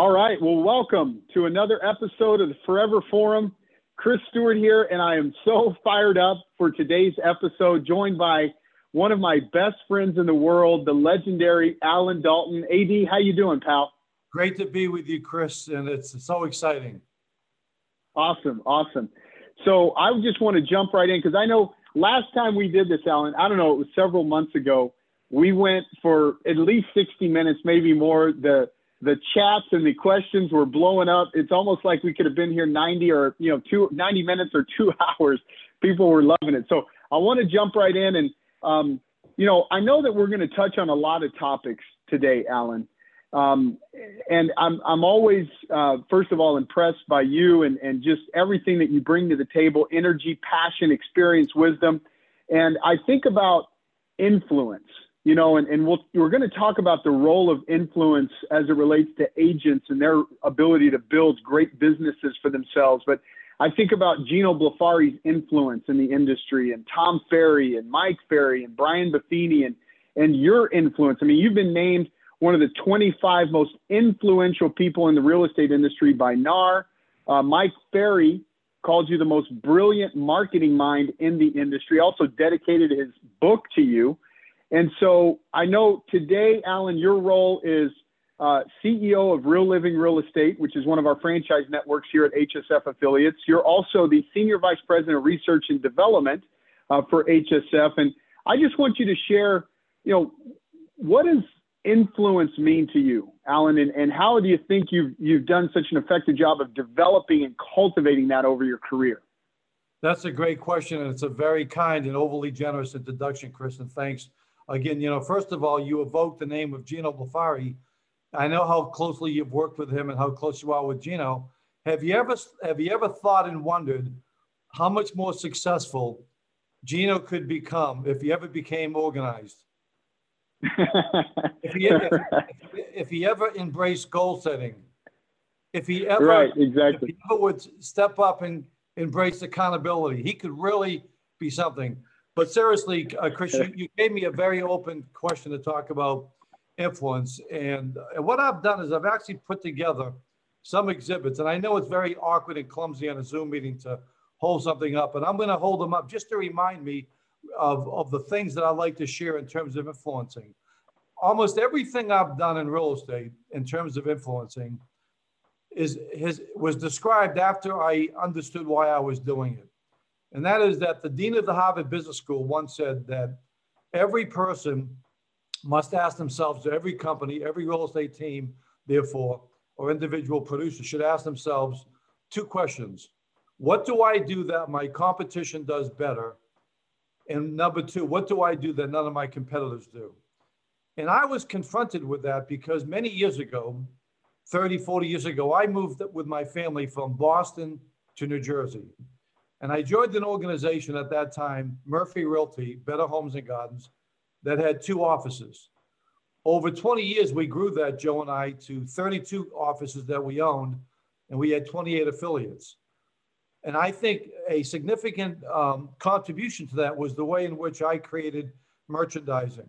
All right. Well, welcome to another episode of the Forever Forum. Chris Stewart here, and I am so fired up for today's episode, joined by one of my best friends in the world, the legendary Allan Dalton. AD, how you doing, pal? Great to be with you, Chris, and it's so exciting. Awesome, awesome. So I just want to jump right in because I know last time we did this, Allan, I don't know, it was several months ago. We went for at least 60 minutes, maybe more. The the chats and the questions were blowing up. It's almost like we could have been here 90 or you know two 90 minutes or two hours. People were loving it. So I want to jump right in and um, you know I know that we're going to touch on a lot of topics today, Allan. Um, and I'm I'm always uh, first of all impressed by you and and just everything that you bring to the table: energy, passion, experience, wisdom. And I think about influence you know, and, and we'll, we're going to talk about the role of influence as it relates to agents and their ability to build great businesses for themselves. But I think about Gino Blefari's influence in the industry and Tom Ferry and Mike Ferry and Brian Buffini and, and your influence. I mean, you've been named one of the 25 most influential people in the real estate industry by NAR. Uh, Mike Ferry called you the most brilliant marketing mind in the industry, also dedicated his book to you. And so I know today, Allan, your role is uh, CEO of Real Living Real Estate, which is one of our franchise networks here at HSF Affiliates. You're also the Senior Vice President of Research and Development uh, for HSF. And I just want you to share, you know, what does influence mean to you, Allan, and, and how do you think you've, you've done such an effective job of developing and cultivating that over your career? That's a great question, and it's a very kind and overly generous introduction, Chris, and thanks Again, you know, first of all, you evoke the name of Gino Blefari. I know how closely you've worked with him and how close you are with Gino. Have you ever have you ever thought and wondered how much more successful Gino could become if he ever became organized? if, he, if, if, he ever embraced goal setting, if he ever, right, exactly. if he ever would step up and embrace accountability, he could really be something. But seriously, uh, Chris, you, you, gave me a very open question to talk about influence. And, and what I've done is I've actually put together some exhibits. And I know it's very awkward and clumsy on a Zoom meeting to hold something up, but I'm going to hold them up just to remind me of, of the things that I like to share in terms of influencing. Almost everything I've done in real estate in terms of influencing is his, was described after I understood why I was doing it. And that is that the dean of the Harvard Business School once said that every person must ask themselves, every company, every real estate team, therefore, or individual producer should ask themselves two questions. What do I do that my competition does better? And number two, what do I do that none of my competitors do? And I was confronted with that because many years ago, 30, 40 years ago, I moved with my family from Boston to New Jersey. And I joined an organization at that time, Murphy Realty, Better Homes and Gardens, that had two offices. Over 20 years, we grew that, Joe and I, to 32 offices that we owned, and we had 28 affiliates. And I think a significant um, contribution to that was the way in which I created merchandising.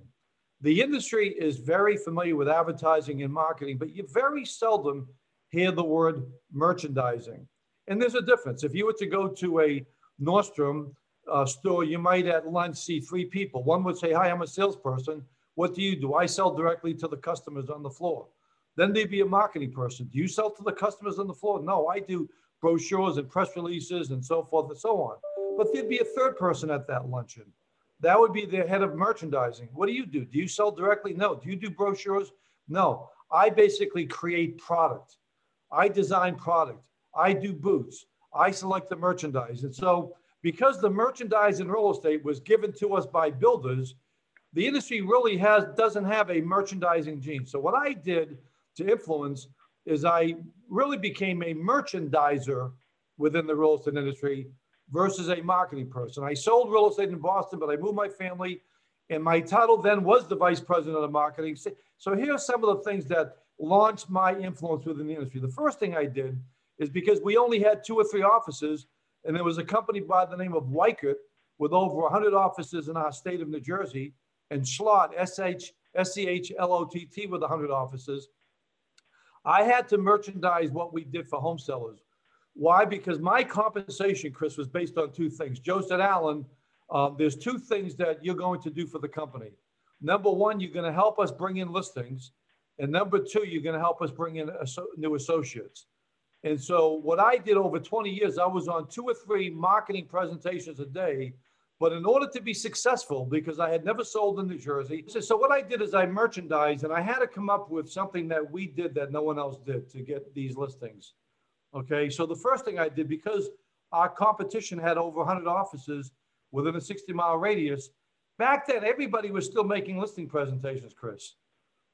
The industry is very familiar with advertising and marketing, but you very seldom hear the word merchandising. And there's a difference. If you were to go to a Nordstrom uh, store, you might at lunch see three people. One would say, Hi, I'm a salesperson. What do you do? I sell directly to the customers on the floor. Then there'd be a marketing person. Do you sell to the customers on the floor? No, I do brochures and press releases and so forth and so on. But there'd be a third person at that luncheon. That would be the head of merchandising. What do you do? Do you sell directly? No. Do you do brochures? No. I basically create product. I design product. I do boots. I select the merchandise. And so because the merchandise in real estate was given to us by builders, the industry really has doesn't have a merchandising gene. So what I did to influence is I really became a merchandiser within the real estate industry versus a marketing person. I sold real estate in Boston, but I moved my family, and my title then was the vice president of marketing. So here are some of the things that launched my influence within the industry. The first thing I did is because we only had two or three offices, and there was a company by the name of Weichert with over 100 offices in our state of New Jersey, and Schlott, S-H, S-C-H-L-O-T-T with 100 offices. I had to merchandise what we did for home sellers. Why? Because my compensation, Chris, was based on two things. Joe said, Allan, uh, there's two things that you're going to do for the company. Number one, you're going to help us bring in listings. And number two, you're going to help us bring in new associates. And so, what I did over 20 years, I was on two or three marketing presentations a day. But in order to be successful, because I had never sold in New Jersey, so what I did is I merchandised and I had to come up with something that we did that no one else did to get these listings. Okay, so the first thing I did, because our competition had over 100 offices within a 60 mile radius, back then everybody was still making listing presentations, Chris.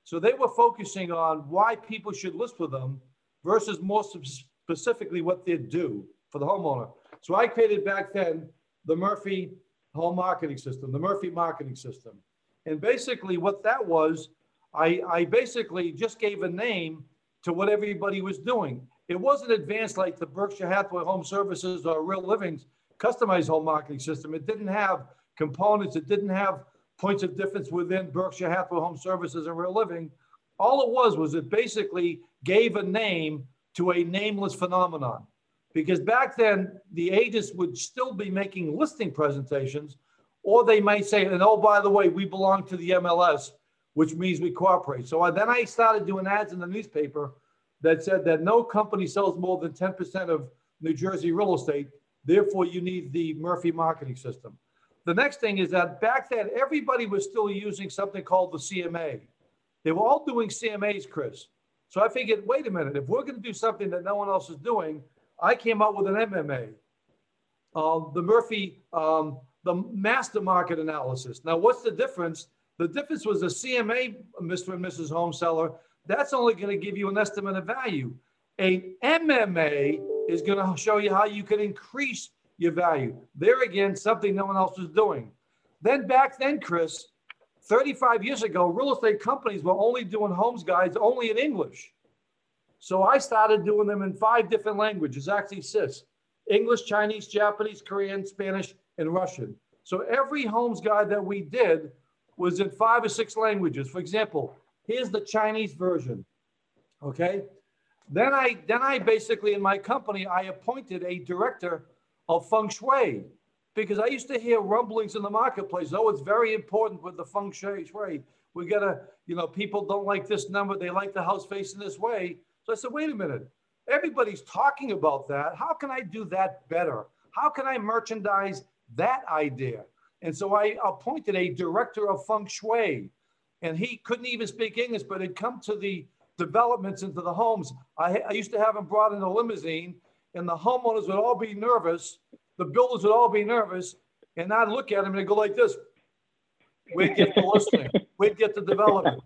So they were focusing on why people should list with them versus more specifically what they do for the homeowner. So I created back then the Murphy home marketing system, the Murphy marketing system. And basically what that was, I, I basically just gave a name to what everybody was doing. It wasn't advanced like the Berkshire Hathaway Home Services or Real Living's customized home marketing system. It didn't have components. It didn't have points of difference within Berkshire Hathaway Home Services and Real Living. All it was was it basically gave a name to a nameless phenomenon. Because back then, the agents would still be making listing presentations, or they might say, and oh, by the way, we belong to the MLS, which means we cooperate. So I, then I started doing ads in the newspaper that said that no company sells more than 10% of New Jersey real estate. Therefore, you need the Murphy marketing system. The next thing is that back then, everybody was still using something called the CMA. They were all doing CMAs, Chris. So I figured, wait a minute, if we're going to do something that no one else is doing, I came up with an MMA, uh, the Murphy, um, the master market analysis. Now, what's the difference? The difference was the CMA, Mr. and Mrs. Home Seller, that's only going to give you an estimate of value. A MMA is going to show you how you can increase your value. There again, something no one else was doing. Then back then, Chris, 35 years ago, real estate companies were only doing homes guides only in English. So I started doing them in five different languages, actually six English, Chinese, Japanese, Korean, Spanish, and Russian. So every homes guide that we did was in five or six languages. For example, here's the Chinese version. Okay. Then I then I basically in my company I appointed a director of feng shui because I used to hear rumblings in the marketplace. Oh, it's very important with the feng shui. We gotta, you know, people don't like this number. They like the house facing this way. So I said, wait a minute. Everybody's talking about that. How can I do that better? How can I merchandise that idea? And so I appointed a director of feng shui, and he couldn't even speak English, but had come to the developments into the homes. I, I used to have him brought in a limousine, and the homeowners would all be nervous. The builders would all be nervous, and I'd look at him and go like this. We'd get the listing. We'd get the development.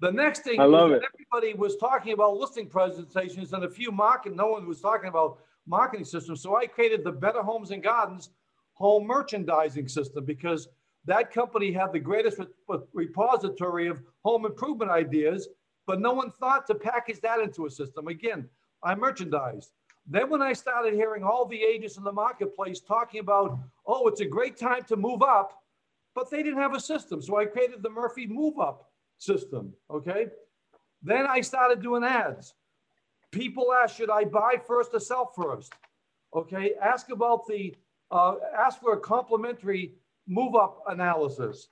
The next thing I love it. everybody was talking about listing presentations and a few market, no one was talking about marketing systems. So I created the Better Homes and Gardens home merchandising system because that company had the greatest repository of home improvement ideas, but no one thought to package that into a system. Again, I merchandised. Then when I started hearing all the agents in the marketplace talking about, oh, it's a great time to move up, but they didn't have a system. So I created the Murphy Move Up system. Okay. Then I started doing ads. People ask, should I buy first or sell first? Okay. Ask about the, uh, ask for a complimentary move up analysis.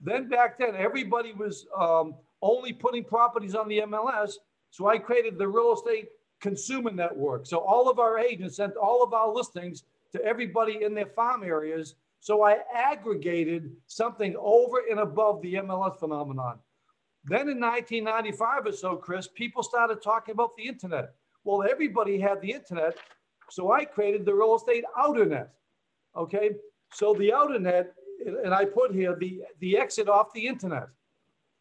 Then back then, everybody was um, only putting properties on the MLS. So I created the real estate consumer network. So all of our agents sent all of our listings to everybody in their farm areas. So I aggregated something over and above the MLS phenomenon. Then in 1995 or so, Chris, people started talking about the internet. Well, everybody had the internet. So I created the real estate outer net. Okay. So the outer net, and I put here the, the exit off the internet.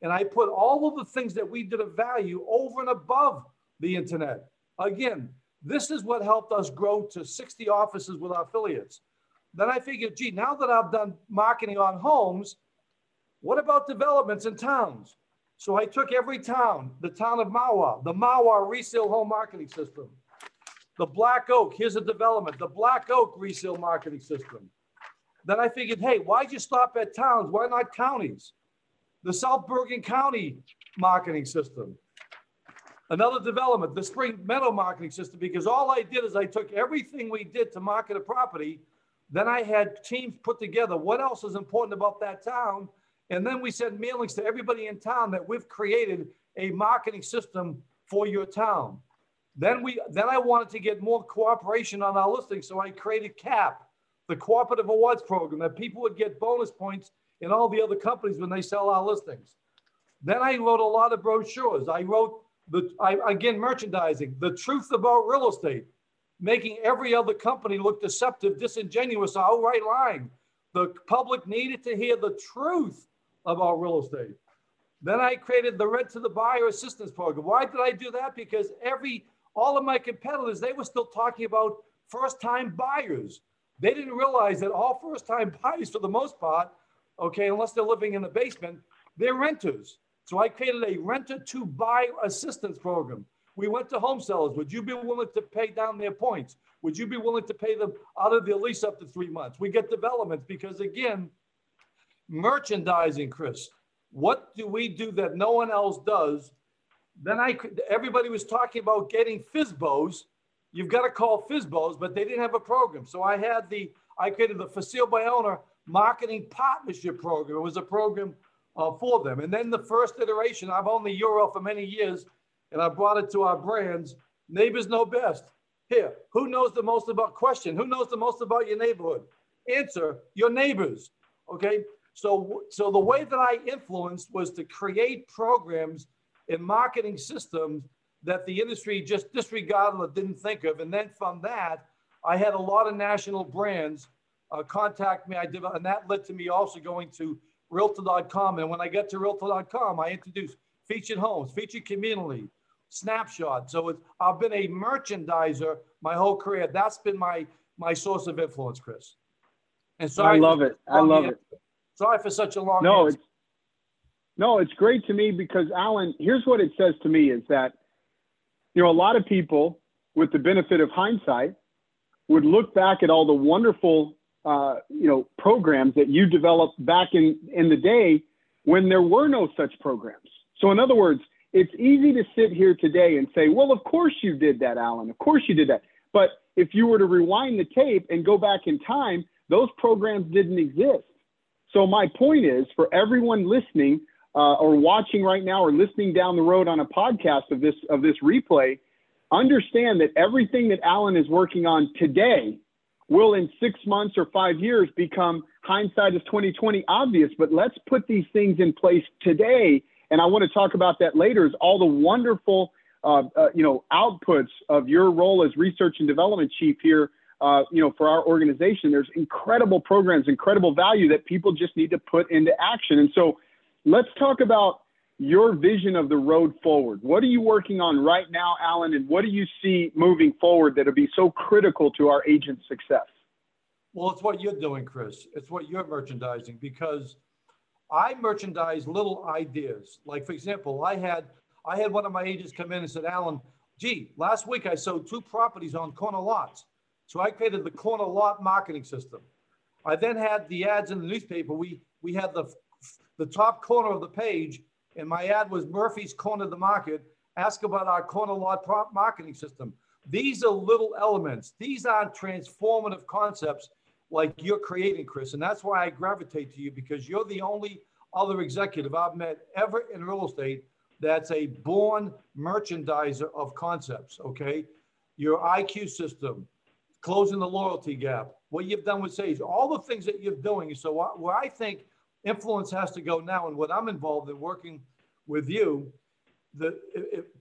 And I put all of the things that we did of value over and above the internet. Again, this is what helped us grow to 60 offices with our affiliates. Then I figured, gee, now that I've done marketing on homes, what about developments in towns? So I took every town, the town of Mahwah, the Mahwah resale home marketing system. The Black Oak, here's a development, the Black Oak resale marketing system. Then I figured, hey, why'd you stop at towns? Why not counties? The South Bergen County marketing system. Another development, the spring meadow marketing system, because all I did is I took everything we did to market a property, then I had teams put together what else is important about that town, and then we sent mailings to everybody in town that we've created a marketing system for your town. Then we then I wanted to get more cooperation on our listing, so I created CAP, the cooperative awards program, that people would get bonus points in all the other companies when they sell our listings. Then I wrote a lot of brochures. I wrote the I, again merchandising, the truth about real estate, making every other company look deceptive, disingenuous, outright lying. The public needed to hear the truth about real estate. Then I created the rent to the buyer assistance program. Why did I do that? Because every all of my competitors, they were still talking about first-time buyers. They didn't realize that all first-time buyers, for the most part, okay, unless they're living in the basement, they're renters. So I created a renter to buy assistance program. We went to home sellers. Would you be willing to pay down their points? Would you be willing to pay them out of their lease up to three months? We get developments because again, merchandising, Chris. What do we do that no one else does? Then I everybody was talking about getting FSBOs. You've got to call FSBOs, but they didn't have a program. So I had the I created the sale by owner marketing partnership program. It was a program uh, for them. And then the first iteration, I've owned the Euro for many years, and I brought it to our brands. Neighbors know best. Here, who knows the most about question? Who knows the most about your neighborhood? Answer, your neighbors. Okay. So, so the way that I influenced was to create programs and marketing systems that the industry just disregarded or didn't think of. And then from that, I had a lot of national brands uh, contact me. I did, and that led to me also going to Realtor.com. And when I get to Realtor.com, I introduce featured homes, featured community, snapshot. So it's, I've been a merchandiser my whole career. That's been my my source of influence, Chris. And so I love it. I love it. Sorry for such a long. No, answer. it's no, it's great to me because Allan. Here's what it says to me: is that you know a lot of people, with the benefit of hindsight, would look back at all the wonderful uh, you know programs that you developed back in in the day when there were no such programs. So in other words, it's easy to sit here today and say, well, of course you did that, Allan. Of course you did that. But if you were to rewind the tape and go back in time, those programs didn't exist. So my point is for everyone listening uh, or watching right now or listening down the road on a podcast of this of this replay, understand that everything that Allan is working on today will in six months or five years become hindsight is 2020 obvious. But let's put these things in place today. And I want to talk about that later. Is all the wonderful uh, uh, you know outputs of your role as research and development chief here uh, you know, for our organization, there's incredible programs, incredible value that people just need to put into action. And so let's talk about your vision of the road forward. What are you working on right now, Allan, and what do you see moving forward that'll be so critical to our agent success? Well, it's what you're doing, Chris. It's what you're merchandising because I merchandise little ideas. Like, for example, I had I had one of my agents come in and said, Allan, gee, last week I sold two properties on corner lots. So I created the corner lot marketing system. I then had the ads in the newspaper. We we had the the top corner of the page, and my ad was Murphy's Corner of the Market. Ask about our corner lot prop marketing system. These are little elements. These aren't transformative concepts like you're creating, Chris. And that's why I gravitate to you because you're the only other executive I've met ever in real estate that's a born merchandiser of concepts. Okay. Your IQ system, closing the loyalty gap, what you've done with Sage, all the things that you're doing. So where I think influence has to go now, and what I'm involved in working with you, the,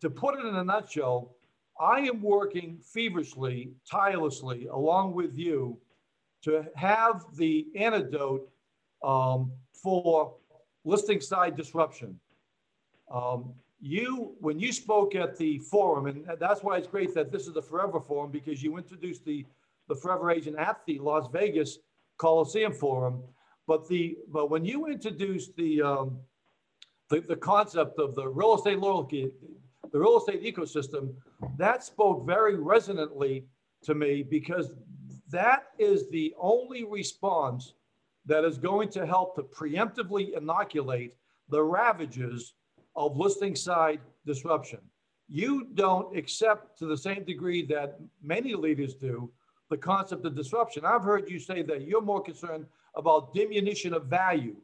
to put it in a nutshell, I am working feverishly, tirelessly, along with you, to have the antidote um, for listing side disruption. Um, you, when you spoke at the forum, and that's why it's great that this is the Forever Forum because you introduced the, the Forever Agent at the Las Vegas Coliseum Forum. But the but when you introduced the um, the, the concept of the real estate loyalty, the real estate ecosystem, that spoke very resonantly to me because that is the only response that is going to help to preemptively inoculate the ravages of listing side disruption. you don't accept to the same degree that many leaders do the concept of disruption. I've heard you say that you're more concerned about diminution of value,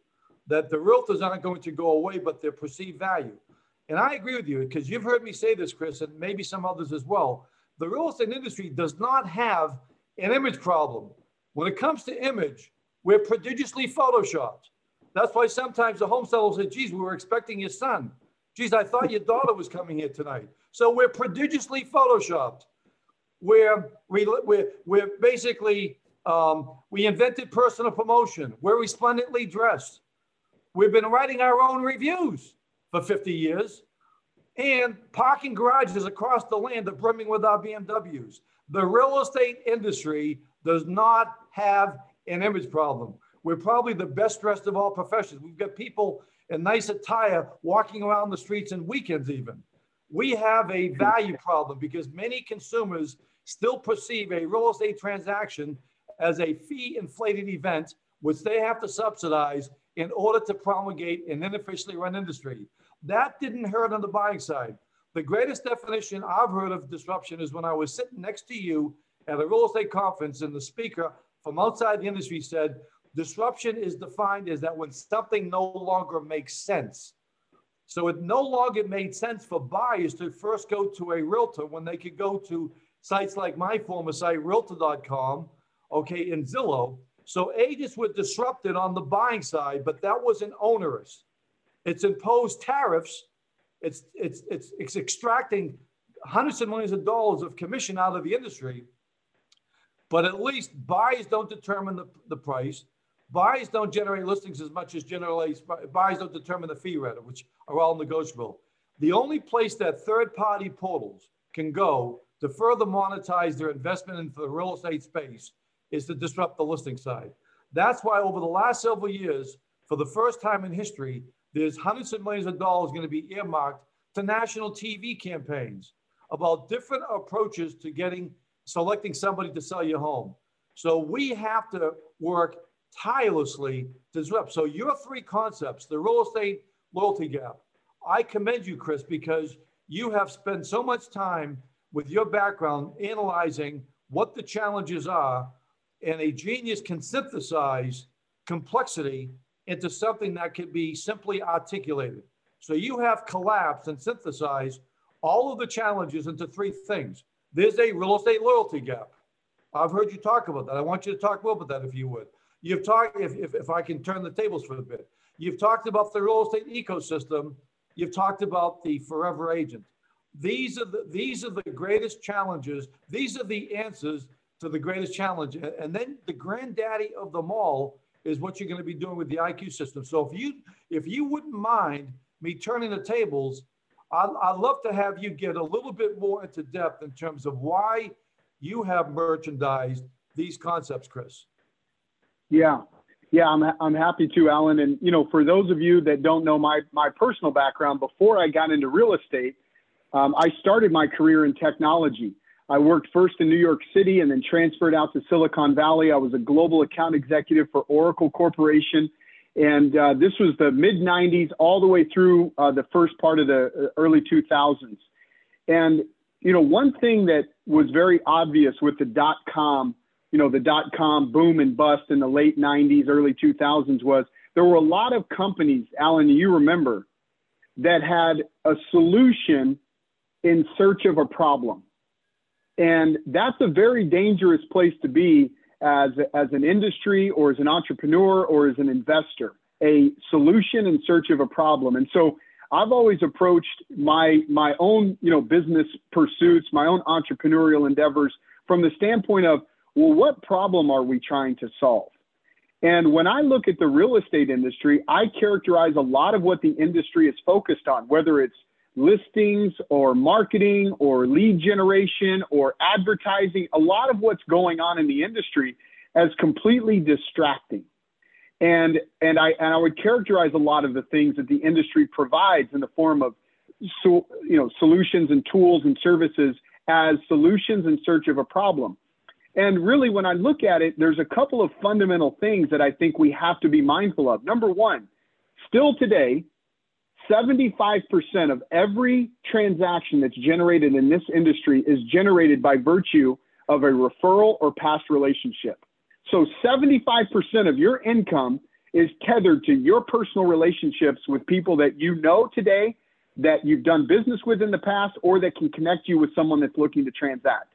that the realtors aren't going to go away, but their perceived value. And I agree with you because you've heard me say this, Chris, and maybe some others as well. The real estate industry does not have an image problem. When it comes to image, we're prodigiously photoshopped. That's why sometimes the home sellers say, geez, we were expecting your son. Geez, I thought your daughter was coming here tonight. So we're prodigiously photoshopped. We're, we, we're, we're basically, um, we invented personal promotion. We're resplendently dressed. We've been writing our own reviews for 50 years. And parking garages across the land are brimming with our BMWs. The real estate industry does not have an image problem. We're probably the best dressed of all professions. We've got people in nice attire walking around the streets and weekends even. We have a value problem because many consumers still perceive a real estate transaction as a fee inflated event, which they have to subsidize in order to promulgate an inefficiently run industry. That didn't hurt on the buying side. The greatest definition I've heard of disruption is when I was sitting next to you at a real estate conference and the speaker from outside the industry said, disruption is defined as that when something no longer makes sense. So it no longer made sense for buyers to first go to a realtor when they could go to sites like my former site, realtor.com, okay, in Zillow. So agents were disrupted on the buying side, but that wasn't onerous. It's imposed tariffs. It's, it's, it's, it's extracting hundreds of millions of dollars of commission out of the industry. But at least buyers don't determine the, the price. Buyers don't generate listings as much as generally buyers don't determine the fee rate, which are all negotiable. The only place that third party portals can go to further monetize their investment into the real estate space is to disrupt the listing side. That's why over the last several years, for the first time in history, there's hundreds of millions of dollars going to be earmarked to national TV campaigns about different approaches to getting selecting somebody to sell your home. So we have to work tirelessly to disrupt. So your three concepts, the real estate loyalty gap, I commend you, Chris, because you have spent so much time with your background analyzing what the challenges are, and a genius can synthesize complexity into something that can be simply articulated. So you have collapsed and synthesized all of the challenges into three things. There's a real estate loyalty gap. I've heard you talk about that. I want you to talk little about that if you would. You've talked, if, if, if I can turn the tables for a bit, you've talked about the real estate ecosystem. You've talked about the forever agent. These are the, these are the greatest challenges. These are the answers to the greatest challenge. And then the granddaddy of them all is what you're going to be doing with the IQ system. So if you if you wouldn't mind me turning the tables, I'd, I'd love to have you get a little bit more into depth in terms of why you have merchandised these concepts, Chris. Yeah, yeah, I'm I'm happy to, Allan. And you know, for those of you that don't know my my personal background, before I got into real estate, um, I started my career in technology. I worked first in New York City and then transferred out to Silicon Valley. I was a global account executive for Oracle Corporation. And uh, this was the mid 90s all the way through uh, the first part of the uh, early 2000s. And, you know, one thing that was very obvious with the dot com, you know, the dot com boom and bust in the late 90s, early 2000s was there were a lot of companies, Allan, you remember, that had a solution in search of a problem. And that's a very dangerous place to be as, as an industry or as an entrepreneur or as an investor, a solution in search of a problem. And so I've always approached my, my own, you know, business pursuits, my own entrepreneurial endeavors from the standpoint of, well, what problem are we trying to solve? And when I look at the real estate industry, I characterize a lot of what the industry is focused on, whether it's listings or marketing or lead generation or advertising, a lot of what's going on in the industry as completely distracting. And, and, I, and I would characterize a lot of the things that the industry provides in the form of so, you know, solutions and tools and services as solutions in search of a problem. And really, when I look at it, there's a couple of fundamental things that I think we have to be mindful of. Number one, still today, 75% of every transaction that's generated in this industry is generated by virtue of a referral or past relationship. So 75% of your income is tethered to your personal relationships with people that you know today, that you've done business with in the past, or that can connect you with someone that's looking to transact.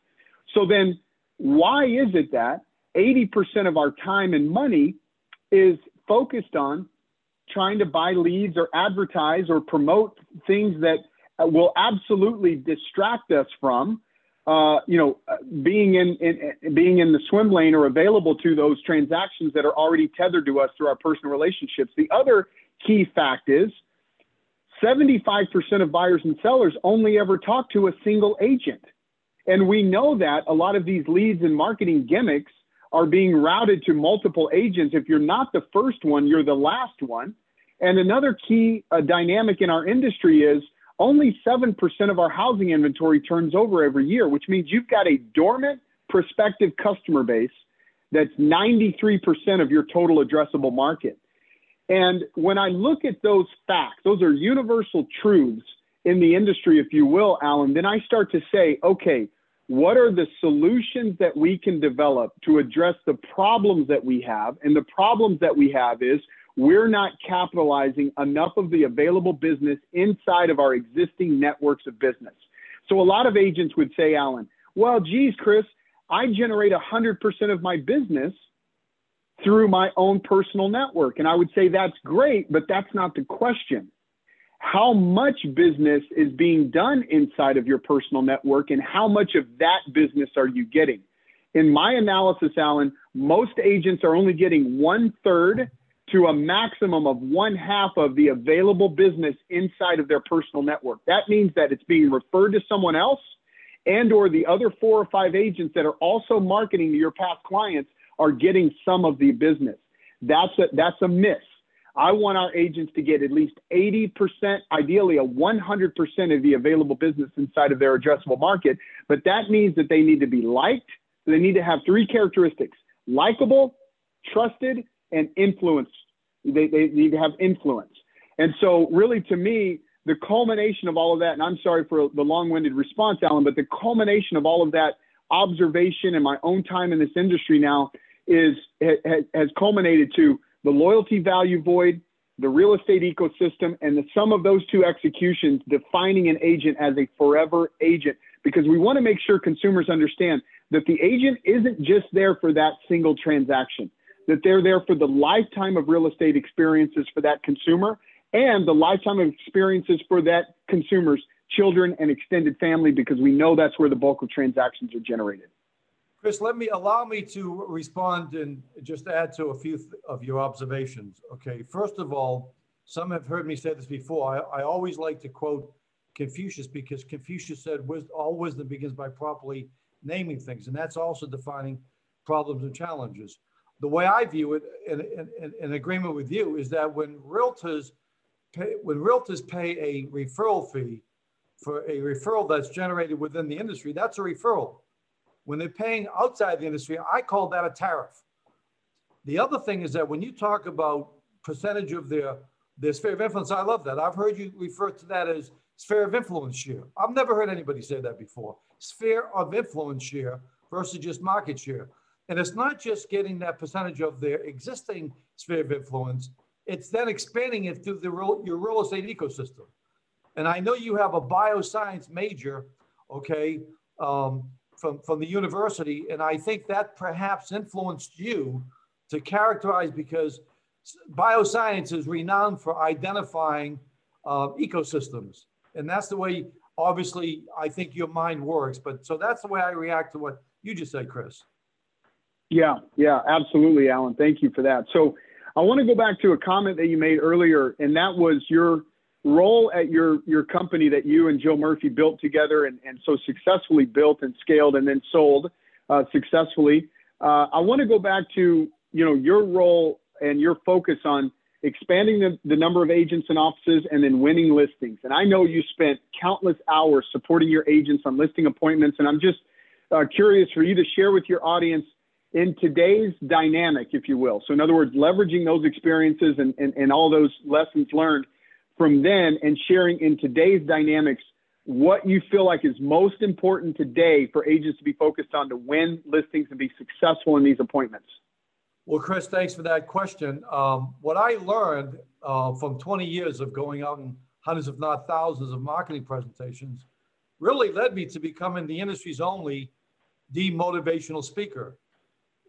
So then, why is it that 80% of our time and money is focused on trying to buy leads or advertise or promote things that will absolutely distract us from uh, you know, being in, in, being in the swim lane or available to those transactions that are already tethered to us through our personal relationships. The other key fact is 75% of buyers and sellers only ever talk to a single agent. And we know that a lot of these leads and marketing gimmicks are being routed to multiple agents. If you're not the first one, you're the last one. And another key uh, dynamic in our industry is only 7% of our housing inventory turns over every year, which means you've got a dormant prospective customer base that's 93% of your total addressable market. And when I look at those facts, those are universal truths in the industry, if you will, Allan, then I start to say, okay, what are the solutions that we can develop to address the problems that we have? And the problems that we have is we're not capitalizing enough of the available business inside of our existing networks of business. So a lot of agents would say, Allan, well, geez, Chris, I generate 100% of my business through my own personal network. And I would say that's great, but that's not the question. How much business is being done inside of your personal network and how much of that business are you getting? In my analysis, Allan, most agents are only getting one third to a maximum of one half of the available business inside of their personal network. That means that it's being referred to someone else and or the other four or five agents that are also marketing to your past clients are getting some of the business. That's a, that's a miss. I want our agents to get at least 80%, ideally a 100% of the available business inside of their addressable market. But that means that they need to be liked. They need to have three characteristics likable, trusted, and influence. They, they need to have influence. And so, really, to me, the culmination of all of that, and I'm sorry for the long winded response, Allan, but the culmination of all of that observation and my own time in this industry now is has culminated to the loyalty value void, the real estate ecosystem, and the sum of those two executions defining an agent as a forever agent. Because we want to make sure consumers understand that the agent isn't just there for that single transaction that they're there for the lifetime of real estate experiences for that consumer and the lifetime of experiences for that consumer's children and extended family because we know that's where the bulk of transactions are generated. Chris, let me allow me to respond and just add to a few of your observations. Okay, first of all, some have heard me say this before. I, I always like to quote Confucius because Confucius said, all wisdom begins by properly naming things, and that's also defining problems and challenges the way I view it, in, in, in, agreement with you, is that when realtors pay, when realtors pay a referral fee for a referral that's generated within the industry, that's a referral. When they're paying outside the industry, I call that a tariff. The other thing is that when you talk about percentage of their their sphere of influence, I love that. I've heard you refer to that as sphere of influence share. I've never heard anybody say that before. Sphere of influence share versus just market share. And it's not just getting that percentage of their existing sphere of influence, it's then expanding it through the real, your real estate ecosystem. And I know you have a bioscience major, okay, um, from, from the university. And I think that perhaps influenced you to characterize because bioscience is renowned for identifying uh, ecosystems. And that's the way, obviously, I think your mind works. But so that's the way I react to what you just said, Chris. Yeah, yeah, absolutely, Allan. Thank you for that. So I want to go back to a comment that you made earlier, and that was your role at your your company that you and Joe Murphy built together and, and so successfully built and scaled and then sold uh, successfully. Uh, I want to go back to you know your role and your focus on expanding the, the number of agents and offices and then winning listings. And I know you spent countless hours supporting your agents on listing appointments. And I'm just uh, curious for you to share with your audience in today's dynamic, if you will. So, in other words, leveraging those experiences and, and, and all those lessons learned from then and sharing in today's dynamics what you feel like is most important today for agents to be focused on to win listings and be successful in these appointments. Well, Chris, thanks for that question. Um, what I learned uh, from 20 years of going out in hundreds, if not thousands, of marketing presentations really led me to becoming the industry's only demotivational speaker.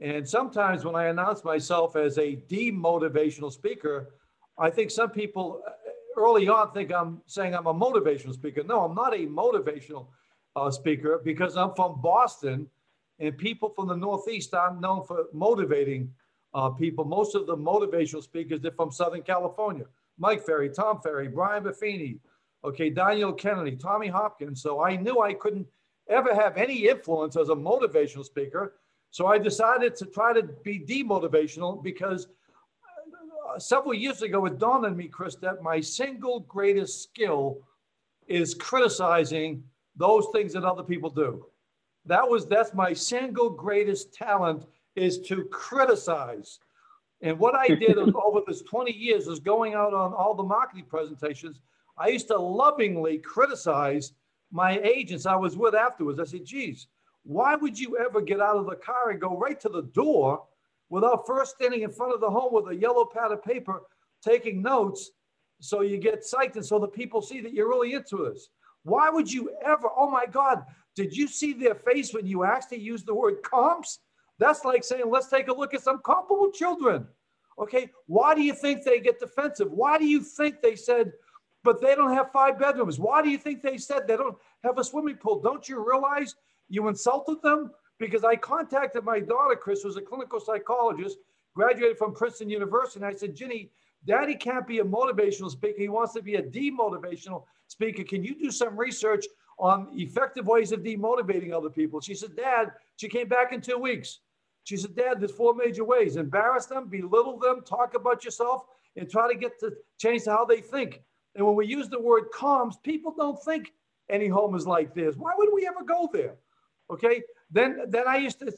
And sometimes when I announce myself as a demotivational speaker, I think some people early on think I'm saying I'm a motivational speaker. No, I'm not a motivational uh, speaker because I'm from Boston and people from the Northeast aren't known for motivating uh, people. Most of the motivational speakers are from Southern California. Mike Ferry, Tom Ferry, Brian Buffini, okay, Daniel Kennedy, Tommy Hopkins. So I knew I couldn't ever have any influence as a motivational speaker. So I decided to try to be demotivational because several years ago it dawned on me, Chris, that my single greatest skill is criticizing those things that other people do. That was that's my single greatest talent is to criticize. And what I did over this 20 years is going out on all the marketing presentations. I used to lovingly criticize my agents I was with afterwards. I said, geez, why would you ever get out of the car and go right to the door without first standing in front of the home with a yellow pad of paper taking notes so you get psyched and so the people see that you're really into this? Why would you ever? Oh my God, did you see their face when you actually used the word comps? That's like saying, let's take a look at some comparable children. Okay, why do you think they get defensive? Why do you think they said, but they don't have five bedrooms? Why do you think they said they don't have a swimming pool? Don't you realize you insulted them? Because I contacted my daughter, Chris, who's a clinical psychologist, graduated from Princeton University, and I said, Ginny, Daddy can't be a motivational speaker. He wants to be a demotivational speaker. Can you do some research on effective ways of demotivating other people? She said, Dad, she came back in two weeks. She said, Dad, there's four major ways embarrass them, belittle them, talk about yourself, and try to get to change how they think. And when we use the word comps, people don't think any home is like this. Why would we ever go there? Okay. Then, then I used to,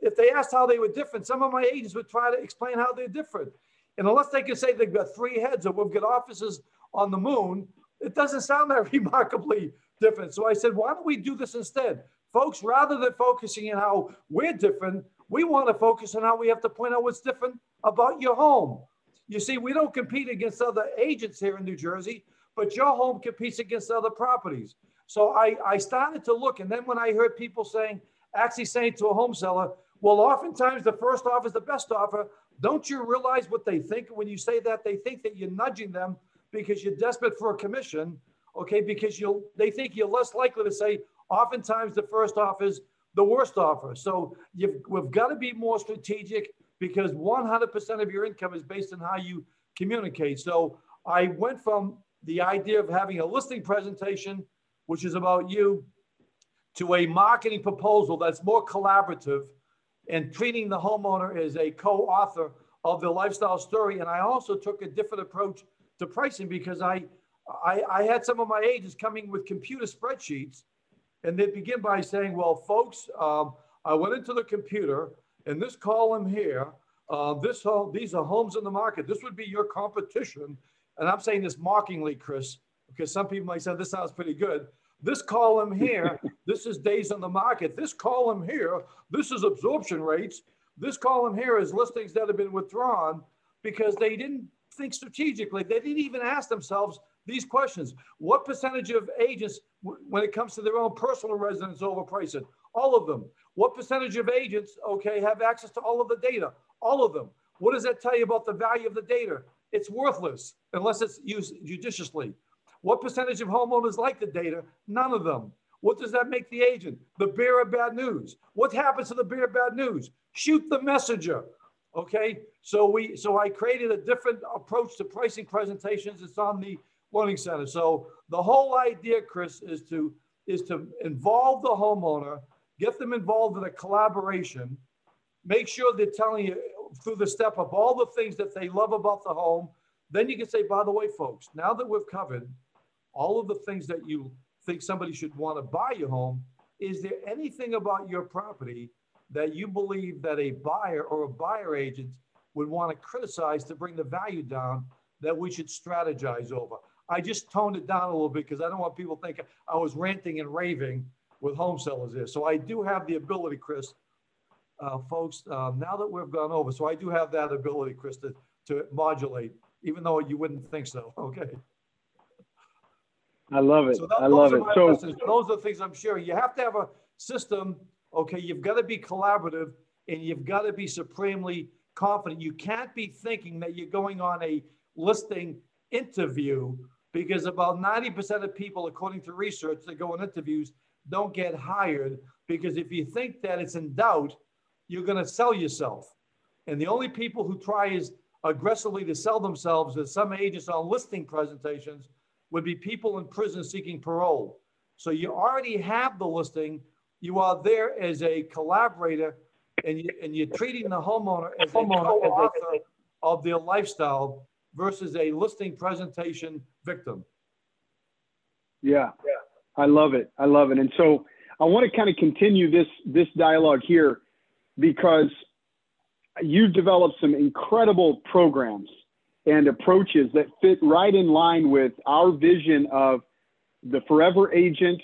if they asked how they were different, some of my agents would try to explain how they're different. And unless they can say they've got three heads or we've got offices on the moon, it doesn't sound that remarkably different. So I said, why don't we do this instead? Folks, rather than focusing on how we're different, we want to focus on how we have to point out what's different about your home. You see, we don't compete against other agents here in New Jersey, but your home competes against other properties. So I, I started to look, and then when I heard people saying, actually saying to a home seller, well, oftentimes the first offer is the best offer. Don't you realize what they think when you say that? They think that you're nudging them because you're desperate for a commission, okay? Because you'll they think you're less likely to say, oftentimes the first offer is the worst offer. So you've, we've got to be more strategic because 100% of your income is based on how you communicate. So I went from the idea of having a listing presentation, which is about you, to a marketing proposal that's more collaborative and treating the homeowner as a co-author of the lifestyle story. And I also took a different approach to pricing because I, I, I had some of my agents coming with computer spreadsheets and they begin by saying, well, folks, um, I went into the computer and this column here, uh, this home, these are homes in the market. This would be your competition. And I'm saying this mockingly, Chris, because some people might say this sounds pretty good. This column here, this is days on the market. This column here, this is absorption rates. This column here is listings that have been withdrawn because they didn't think strategically. They didn't even ask themselves these questions. What percentage of agents, when it comes to their own personal residence, overprice it? All of them. What percentage of agents, okay, have access to all of the data? All of them. What does that tell you about the value of the data? It's worthless unless it's used judiciously. What percentage of homeowners like the data? None of them. What does that make the agent? The bearer of bad news. What happens to the bearer of bad news? Shoot the messenger. Okay, so we so I created a different approach to pricing presentations. It's on the learning center. So the whole idea, Chris, is to is to involve the homeowner, get them involved in a collaboration, make sure they're telling you through the step of all the things that they love about the home. Then you can say, by the way, folks, now that we've covered all of the things that you think somebody should want to buy your home, is there anything about your property that you believe that a buyer or a buyer agent would want to criticize to bring the value down that we should strategize over? I just toned it down a little bit because I don't want people thinking I was ranting and raving with home sellers there. So I do have the ability, Chris, uh, folks, uh, now that we've gone over, so I do have that ability, Chris, to, to modulate, even though you wouldn't think so. Okay. I love it. So that, I love it. So those are the things I'm sharing. You have to have a system. Okay, you've got to be collaborative, and you've got to be supremely confident. You can't be thinking that you're going on a listing interview because about 90% of people, according to research that go on interviews, don't get hired because if you think that it's in doubt, you're going to sell yourself. And the only people who try as aggressively to sell themselves as some agents on listing presentations would be people in prison seeking parole. So you already have the listing. You are there as a collaborator and, you, and you're treating the homeowner as a co-author of their lifestyle versus a listing presentation victim. Yeah, yeah, I love it. I love it. And so I want to kind of continue this this dialogue here because you've developed some incredible programs and approaches that fit right in line with our vision of the forever agent,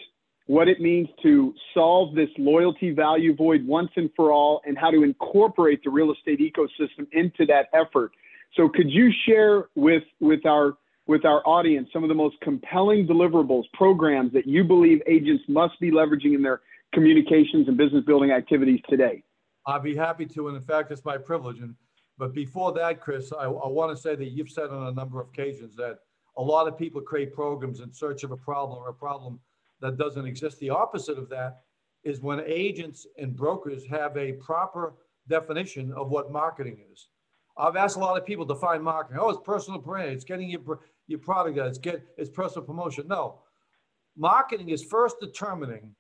what it means to solve this loyalty value void once and for all, and how to incorporate the real estate ecosystem into that effort. So, could you share with with our with our audience some of the most compelling deliverables, programs that you believe agents must be leveraging in their communications and business building activities today? I'd be happy to, and in fact, it's my privilege. And but before that, Chris, I, I want to say that you've said on a number of occasions that a lot of people create programs in search of a problem or a problem that doesn't exist. The opposite of that is when agents and brokers have a proper definition of what marketing is. I've asked a lot of people to define marketing. Oh, it's personal brand. It's getting your, your product out. It's get it's personal promotion. No, marketing is first determining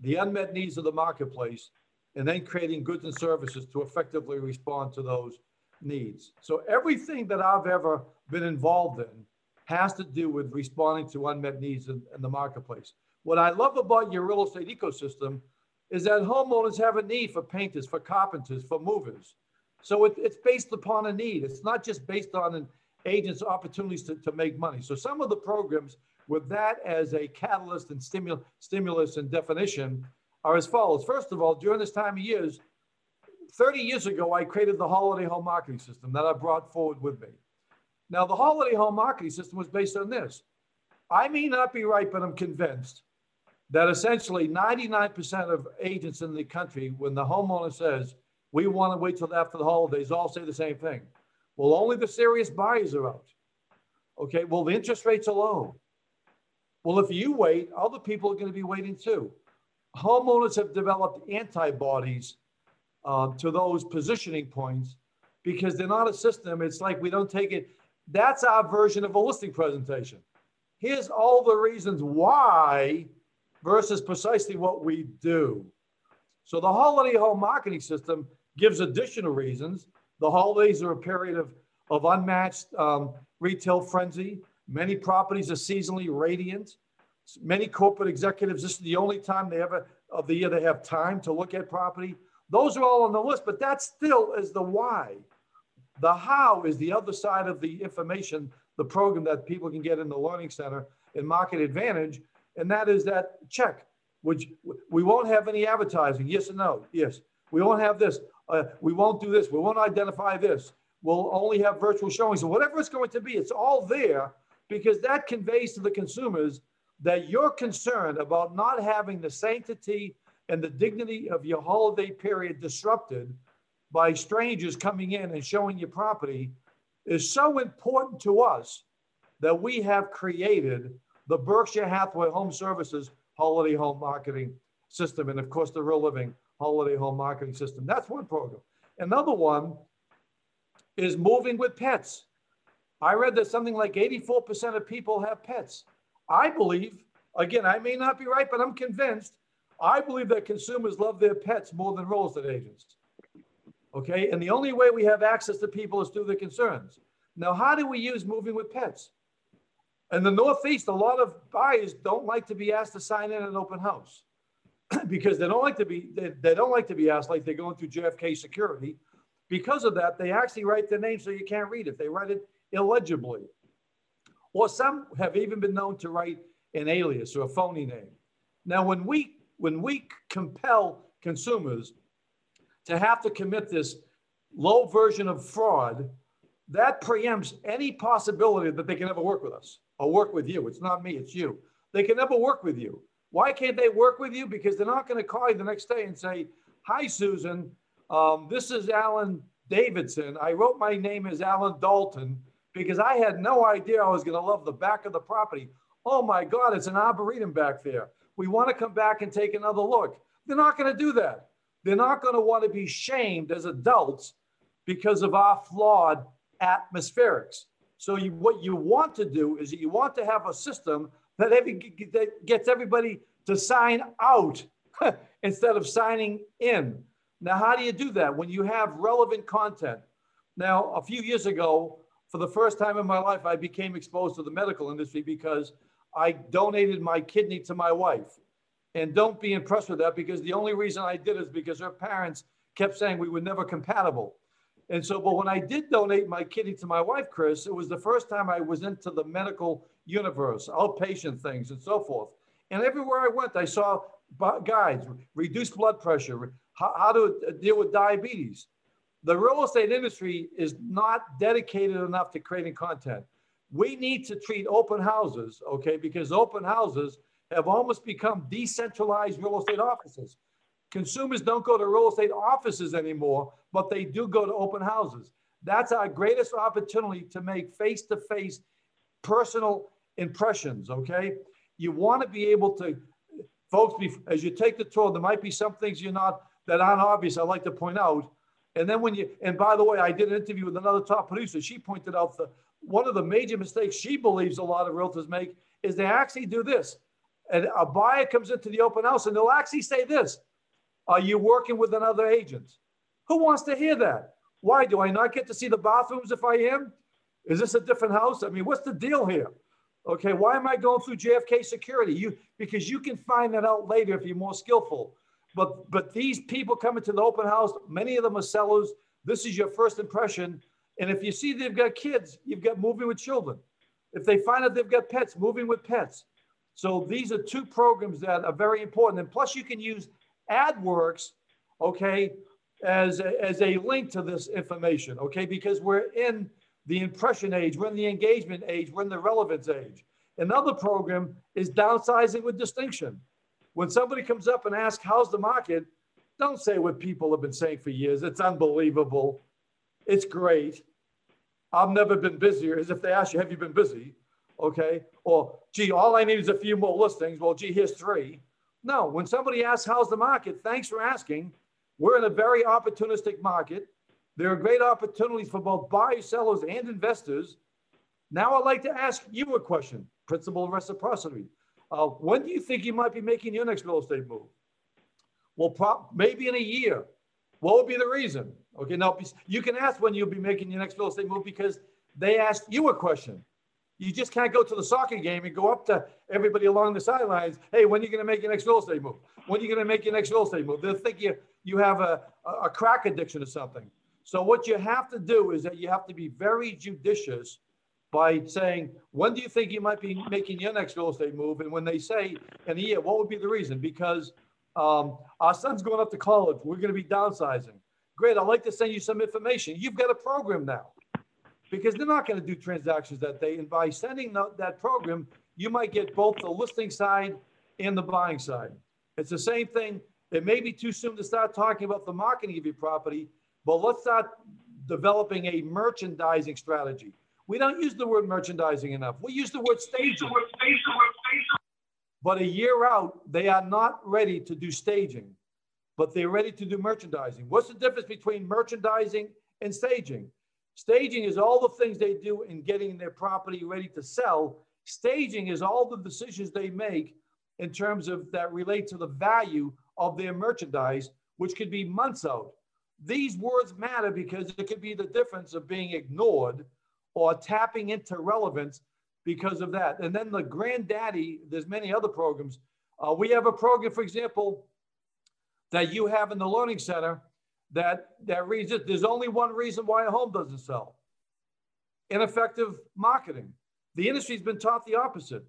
the unmet needs of the marketplace and then creating goods and services to effectively respond to those needs. So everything that I've ever been involved in has to do with responding to unmet needs in, in the marketplace. What I love about your real estate ecosystem is that homeowners have a need for painters, for carpenters, for movers. So it, it's based upon a need. It's not just based on an agent's opportunities to, to make money. So some of the programs with that as a catalyst and stimul, stimulus and definition are as follows. First of all, during this time of years, 30 years ago, I created the holiday home marketing system that I brought forward with me. Now, the holiday home marketing system was based on this. I may not be right, but I'm convinced that essentially 99% of agents in the country, when the homeowner says, we want to wait till after the holidays, all say the same thing. Well, only the serious buyers are out. Okay, well, the interest rates are low. Well, if you wait, other people are going to be waiting too. Homeowners have developed antibodies uh, to those positioning points because they're not a system. It's like we don't take it. That's our version of a listing presentation. Here's all the reasons why versus precisely what we do. So the holiday home marketing system gives additional reasons. The holidays are a period of, of unmatched um, retail frenzy. Many properties are seasonally radiant. Many corporate executives, this is the only time they ever of the year they have time to look at property. Those are all on the list, but that still is the why. The how is the other side of the information, the program that people can get in the Learning Center in Market Advantage. And that is that check, which we won't have any advertising. Yes or no? Yes. We won't have this. Uh, we won't do this. We won't identify this. We'll only have virtual showings. So whatever it's going to be, it's all there because that conveys to the consumers that you're concerned about not having the sanctity and the dignity of your holiday period disrupted by strangers coming in and showing your property is so important to us that we have created the Berkshire Hathaway Home Services Holiday Home Marketing System. And of course, the Real Living Holiday Home Marketing System. That's one program. Another one is moving with pets. I read that something like 84% of people have pets. I believe, again, I may not be right, but I'm convinced I believe that consumers love their pets more than real estate agents. Okay. And the only way we have access to people is through their concerns. Now, how do we use moving with pets? In the Northeast, a lot of buyers don't like to be asked to sign in an open house because they don't like to be they, they don't like to be asked like they're going through JFK security. Because of that, they actually write their name so you can't read it. They write it illegibly. or some have even been known to write an alias or a phony name. Now, when we when we compel consumers to have to commit this low version of fraud, that preempts any possibility that they can ever work with us or work with you. It's not me, it's you. They can never work with you. Why can't they work with you? Because they're not going to call you the next day and say, Hi, Susan, um, this is Alan Davidson. I wrote my name as Allan Dalton because I had no idea I was going to love the back of the property. Oh my God, it's an arboretum back there. We want to come back and take another look. They're not going to do that. They're not going to want to be shamed as adults because of our flawed atmospherics. So you, what you want to do is that you want to have a system that, every, that gets everybody to sign out instead of signing in. Now, how do you do that? When you have relevant content. Now, a few years ago, for the first time in my life, I became exposed to the medical industry because I donated my kidney to my wife. And don't be impressed with that because the only reason I did is because her parents kept saying we were never compatible. And so, but when I did donate my kidney to my wife, Chris, it was the first time I was into the medical universe, outpatient things and so forth. And everywhere I went, I saw guides, reduce blood pressure, how, to deal with diabetes. The real estate industry is not dedicated enough to creating content. We need to treat open houses, okay, because open houses have almost become decentralized real estate offices. Consumers don't go to real estate offices anymore, but they do go to open houses. That's our greatest opportunity to make face to face personal impressions, okay? You want to be able to, folks, as you take the tour, there might be some things you're not, that aren't obvious, I like to point out. And then when you, and by the way, I did an interview with another top producer. She pointed out the, one of the major mistakes she believes a lot of realtors make is they actually do this. And a buyer comes into the open house and they'll actually say this Are you working with another agent? Who wants to hear that? Why do I not get to see the bathrooms if I am? Is this a different house? I mean, what's the deal here? Okay, why am I going through JFK security? You because you can find that out later if you're more skillful. But but these people coming to the open house, many of them are sellers. This is your first impression. And if you see they've got kids, you've got moving with children. If they find out they've got pets, moving with pets. So these are two programs that are very important. And plus you can use ADwerks, okay, as a, as a link to this information, okay, because we're in the impression age, we're in the engagement age, we're in the relevance age. Another program is downsizing with distinction. When somebody comes up and asks, how's the market? Don't say what people have been saying for years. It's unbelievable. It's great. I've never been busier, as if they ask you, have you been busy? Okay. Or, gee, all I need is a few more listings. Well, gee, here's three. No, when somebody asks, how's the market? Thanks for asking. We're in a very opportunistic market. There are great opportunities for both buyers, sellers, and investors. Now, I'd like to ask you a question principle of reciprocity. Uh, when do you think you might be making your next real estate move? Well, maybe in a year. What would be the reason? Okay, now you can ask when you'll be making your next real estate move because they asked you a question. You just can't go to the soccer game and go up to everybody along the sidelines. Hey, when are you going to make your next real estate move? When are you going to make your next real estate move? They'll think you you have a, a crack addiction or something. So what you have to do is that you have to be very judicious by saying, when do you think you might be making your next real estate move? And when they say in a year, what would be the reason? Because um, our son's going up to college. We're going to be downsizing. Great. I'd like to send you some information. You've got a program now because they're not going to do transactions that day. And by sending that program, you might get both the listing side and the buying side. It's the same thing. It may be too soon to start talking about the marketing of your property, but let's start developing a merchandising strategy. We don't use the word merchandising enough. We use the word staging. But a year out, they are not ready to do staging, but they're ready to do merchandising. What's the difference between merchandising and staging? Staging is all the things they do in getting their property ready to sell. Staging is all the decisions they make in terms of that relate to the value of their merchandise, which could be months out. These words matter because it could be the difference of being ignored or tapping into relevance because of that. And then the granddaddy, there's many other programs. Uh, we have a program, for example, that you have in the Learning Center that that reads it. There's only one reason why a home doesn't sell: ineffective marketing. The industry's been taught the opposite.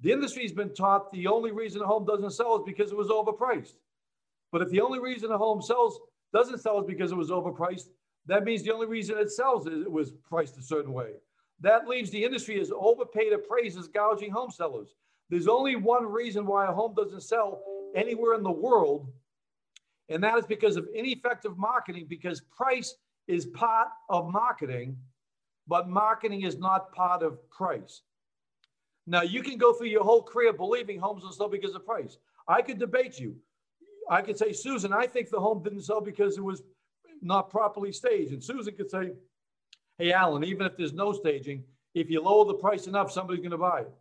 The industry's been taught the only reason a home doesn't sell is because it was overpriced. But if the only reason a home sells doesn't sell is because it was overpriced, that means the only reason it sells is it was priced a certain way. That leaves the industry as overpaid appraisers gouging home sellers. There's only one reason why a home doesn't sell anywhere in the world, and that is because of ineffective marketing, because price is part of marketing, but marketing is not part of price. Now, you can go through your whole career believing homes will sell because of price. I could debate you. I could say, Susan, I think the home didn't sell because it was not properly staged. And Susan could say, hey, Allan, even if there's no staging, if you lower the price enough, somebody's going to buy it.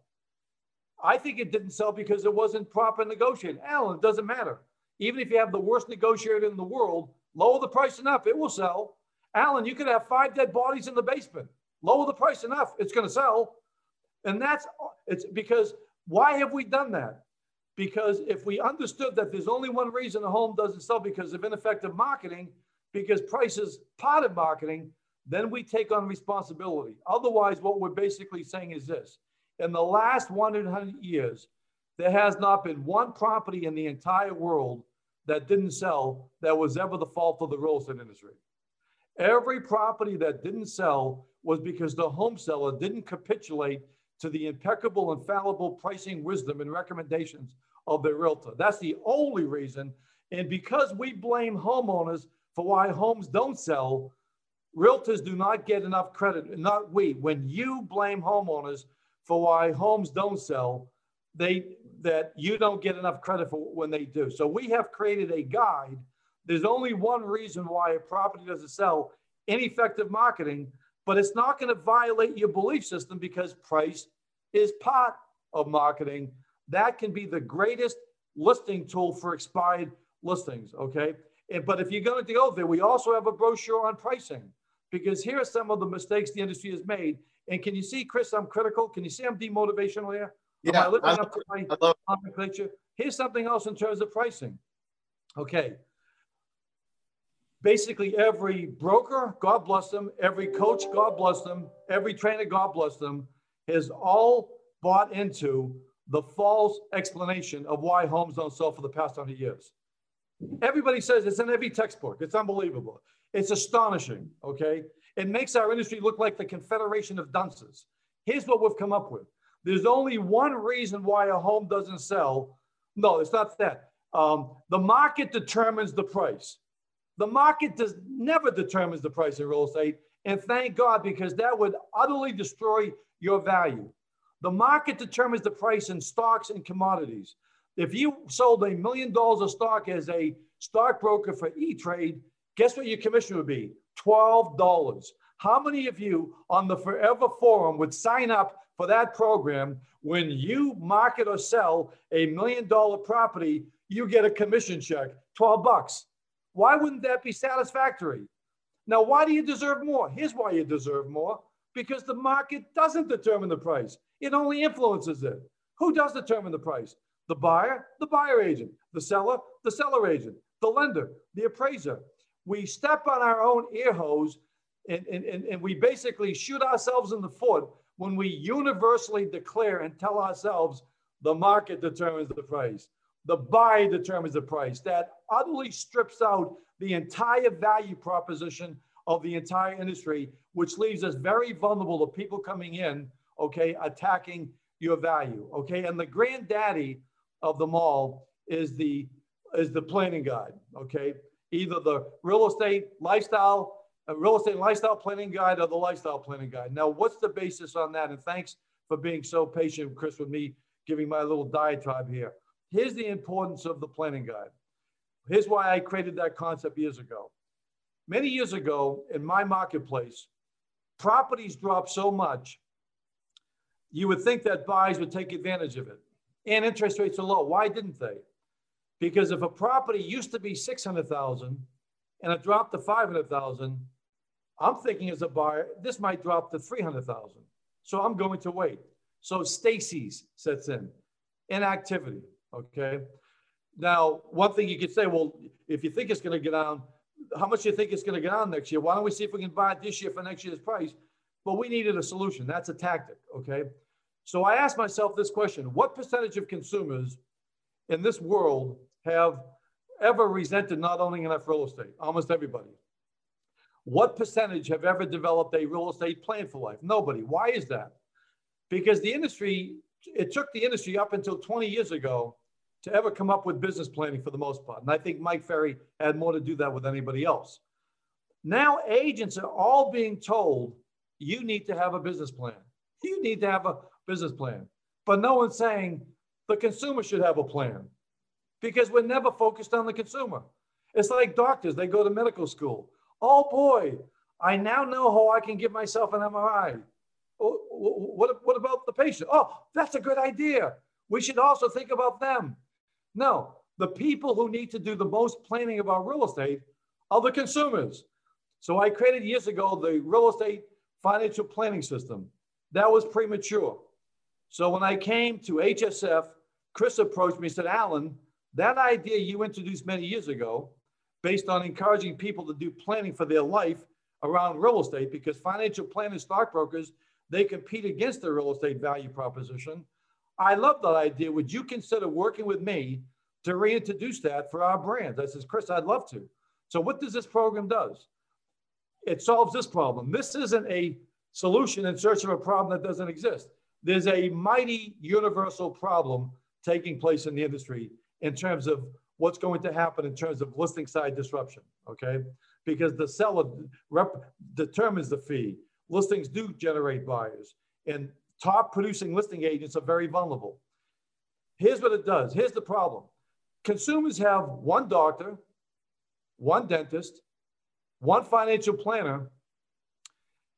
I think it didn't sell because it wasn't proper negotiated. Allan, it doesn't matter. Even if you have the worst negotiator in the world, lower the price enough, it will sell. Allan, you could have five dead bodies in the basement. Lower the price enough, it's going to sell. And that's it's because why have we done that? Because if we understood that there's only one reason a home doesn't sell because of ineffective marketing, because price is part of marketing, then we take on responsibility. Otherwise, what we're basically saying is this in the last 100 years, there has not been one property in the entire world that didn't sell that was ever the fault of the real estate industry. Every property that didn't sell was because the home seller didn't capitulate to the impeccable, infallible pricing wisdom and recommendations of their realtor. That's the only reason. And because we blame homeowners for why homes don't sell, realtors do not get enough credit, not we. When you blame homeowners for why homes don't sell, they that you don't get enough credit for when they do. So we have created a guide. There's only one reason why a property doesn't sell, ineffective marketing, but it's not going to violate your belief system because price is part of marketing. That can be the greatest listing tool for expired listings. Okay. And, but if you're going to go there, we also have a brochure on pricing because here are some of the mistakes the industry has made. And can you see, Chris, I'm critical. Can you see I'm demotivational here? Yeah, Am I up to my nomenclature? Here's something else in terms of pricing. Okay. Basically, every broker, God bless them, every coach, God bless them, every trainer, God bless them, has all bought into the false explanation of why homes don't sell for the past 100 years. Everybody says it's in every textbook. It's unbelievable. It's astonishing, okay? It makes our industry look like the Confederation of Dunces. Here's what we've come up with. There's only one reason why a home doesn't sell. No, it's not that. Um, the market determines the price. The market does never determines the price in real estate. And thank God, because that would utterly destroy your value. The market determines the price in stocks and commodities. If you sold a million dollars of stock as a stockbroker for E-Trade, guess what your commission would be? $12. How many of you on the Forever Forum would sign up for that program when you market or sell a million dollar property, you get a commission check, 12 bucks. Why wouldn't that be satisfactory? Now, why do you deserve more? Here's why you deserve more because the market doesn't determine the price, it only influences it. Who does determine the price? The buyer, the buyer agent, the seller, the seller agent, the lender, the appraiser. We step on our own ear hose and, and, and, we basically shoot ourselves in the foot when we universally declare and tell ourselves the market determines the price, the buyer determines the price. That utterly strips out the entire value proposition of the entire industry, which leaves us very vulnerable to people coming in, okay, attacking your value, okay? And the granddaddy of them all is the is the planning guide. Okay, either the real estate lifestyle, a real estate lifestyle planning guide, or the lifestyle planning guide. Now, what's the basis on that? And thanks for being so patient, Chris, with me giving my little diatribe here. Here's the importance of the planning guide. Here's why I created that concept years ago. Many years ago, in my marketplace, properties dropped so much, you would think that buyers would take advantage of it and interest rates are low. Why didn't they? Because if a property used to be 600,000 and it dropped to 500,000, I'm thinking as a buyer, this might drop to 300,000. So I'm going to wait. So Stacy's sets in, inactivity. Okay. Now, one thing you could say, well, if you think it's going to get down, how much do you think it's going to get down next year? Why don't we see if we can buy it this year for next year's price? but we needed a solution. That's a tactic, okay? So I asked myself this question What percentage of consumers in this world have ever resented not owning enough real estate? Almost everybody. What percentage have ever developed a real estate plan for life? Nobody. Why is that? Because the industry, it took the industry up until 20 years ago to ever come up with business planning for the most part. And I think Mike Ferry had more to do that with anybody else. Now agents are all being told you need to have a business plan. You need to have a business plan. But no one's saying the consumer should have a plan because we're never focused on the consumer. It's like doctors, they go to medical school. Oh boy, I now know how I can give myself an MRI. Oh, what, what about the patient? Oh, that's a good idea. We should also think about them. No, the people who need to do the most planning about real estate are the consumers. So I created years ago the real estate financial planning system. That was premature. So when I came to HSF, Chris approached me and said, Allan, that idea you introduced many years ago, based on encouraging people to do planning for their life around real estate, because financial planners, stockbrokers, they compete against the real estate value proposition. I love that idea. Would you consider working with me to reintroduce that for our brand? I says, Chris, I'd love to. So what does this program does? It solves this problem. This isn't a solution in search of a problem that doesn't exist. There's a mighty universal problem taking place in the industry in terms of what's going to happen in terms of listing side disruption, okay? Because the seller determines the fee. Listings do generate buyers. And top producing listing agents are very vulnerable. Here's what it does. Here's the problem. Consumers have one doctor, one dentist, one financial planner,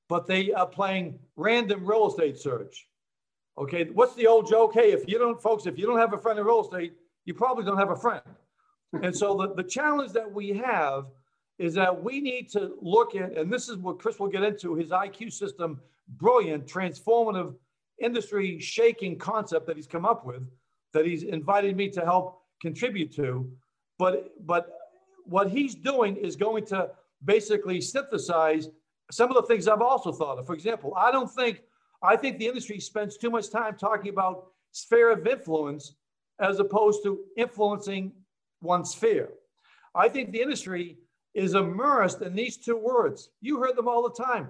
but they are playing random real estate search. Okay, what's the old joke? Hey, if you don't, folks, if you don't have a friend in real estate, you probably don't have a friend. And so the, the challenge that we have is that we need to look at, and this is what Chris will get into, his IQ system, brilliant, transformative industry shaking concept that he's come up with that he's invited me to help contribute to. But but what he's doing is going to basically synthesize some of the things I've also thought of. For example, I don't think I think the industry spends too much time talking about sphere of influence as opposed to influencing one sphere. I think the industry is immersed in these two words. You heard them all the time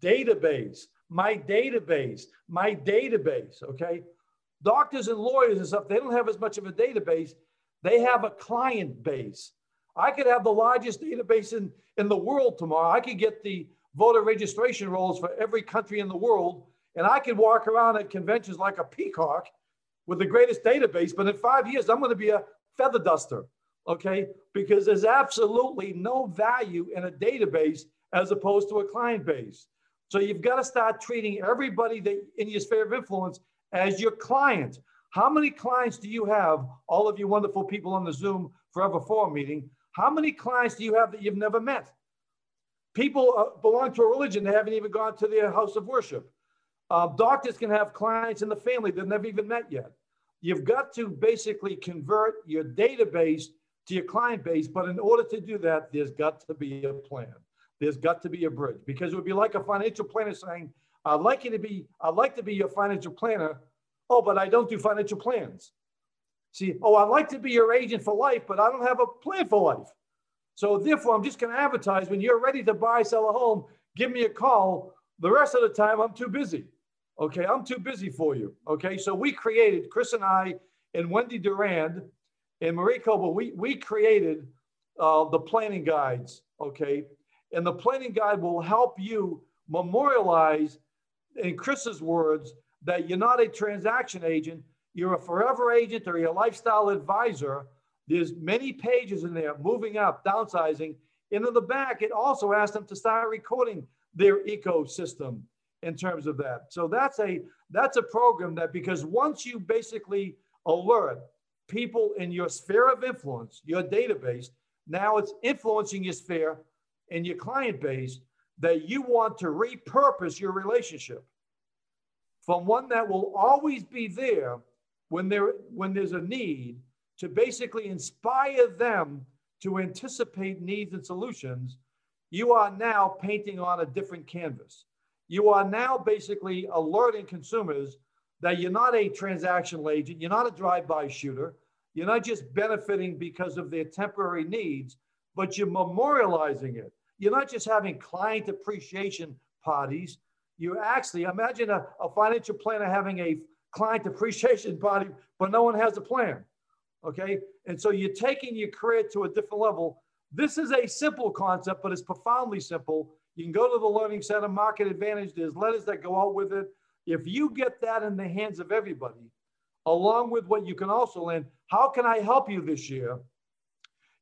database, my database, my database. Okay. Doctors and lawyers and stuff, they don't have as much of a database. They have a client base. I could have the largest database in, in the world tomorrow. I could get the voter registration rolls for every country in the world, and I could walk around at conventions like a peacock with the greatest database. But in five years, I'm going to be a feather duster, okay? Because there's absolutely no value in a database as opposed to a client base. So you've got to start treating everybody that in your sphere of influence as your client. How many clients do you have? All of you wonderful people on the Zoom Forever Forum meeting. How many clients do you have that you've never met? People uh, belong to a religion they haven't even gone to their house of worship. Uh, doctors can have clients in the family they've never even met yet. You've got to basically convert your database to your client base, but in order to do that, there's got to be a plan. There's got to be a bridge because it would be like a financial planner saying, I'd like you to be, I'd like to be your financial planner. Oh, but I don't do financial plans. See, oh, I'd like to be your agent for life, but I don't have a plan for life. So therefore, I'm just going to advertise when you're ready to buy, sell a home, give me a call. The rest of the time, I'm too busy. Okay, I'm too busy for you. Okay, so we created, Chris and I and Wendy Durand and Marie Coble, we, we created uh, the planning guides. Okay, and the planning guide will help you memorialize, in Chris's words, that you're not a transaction agent, you're a forever agent or you're a lifestyle advisor. There's many pages in there, moving up, downsizing. And in the back, it also asks them to start recording their ecosystem in terms of that. So that's a that's a program that because once you basically alert people in your sphere of influence, your database, now it's influencing your sphere and your client base that you want to repurpose your relationship from one that will always be there when there when there's a need to basically inspire them to anticipate needs and solutions, you are now painting on a different canvas. You are now basically alerting consumers that you're not a transactional agent, you're not a drive-by shooter, you're not just benefiting because of their temporary needs, but you're memorializing it. You're not just having client appreciation parties. You actually imagine a, a financial planner having a client appreciation party, but no one has a plan. Okay. And so you're taking your career to a different level. This is a simple concept, but it's profoundly simple. You can go to the Learning Center, Market Advantage. There's letters that go out with it. If you get that in the hands of everybody, along with what you can also learn, how can I help you this year?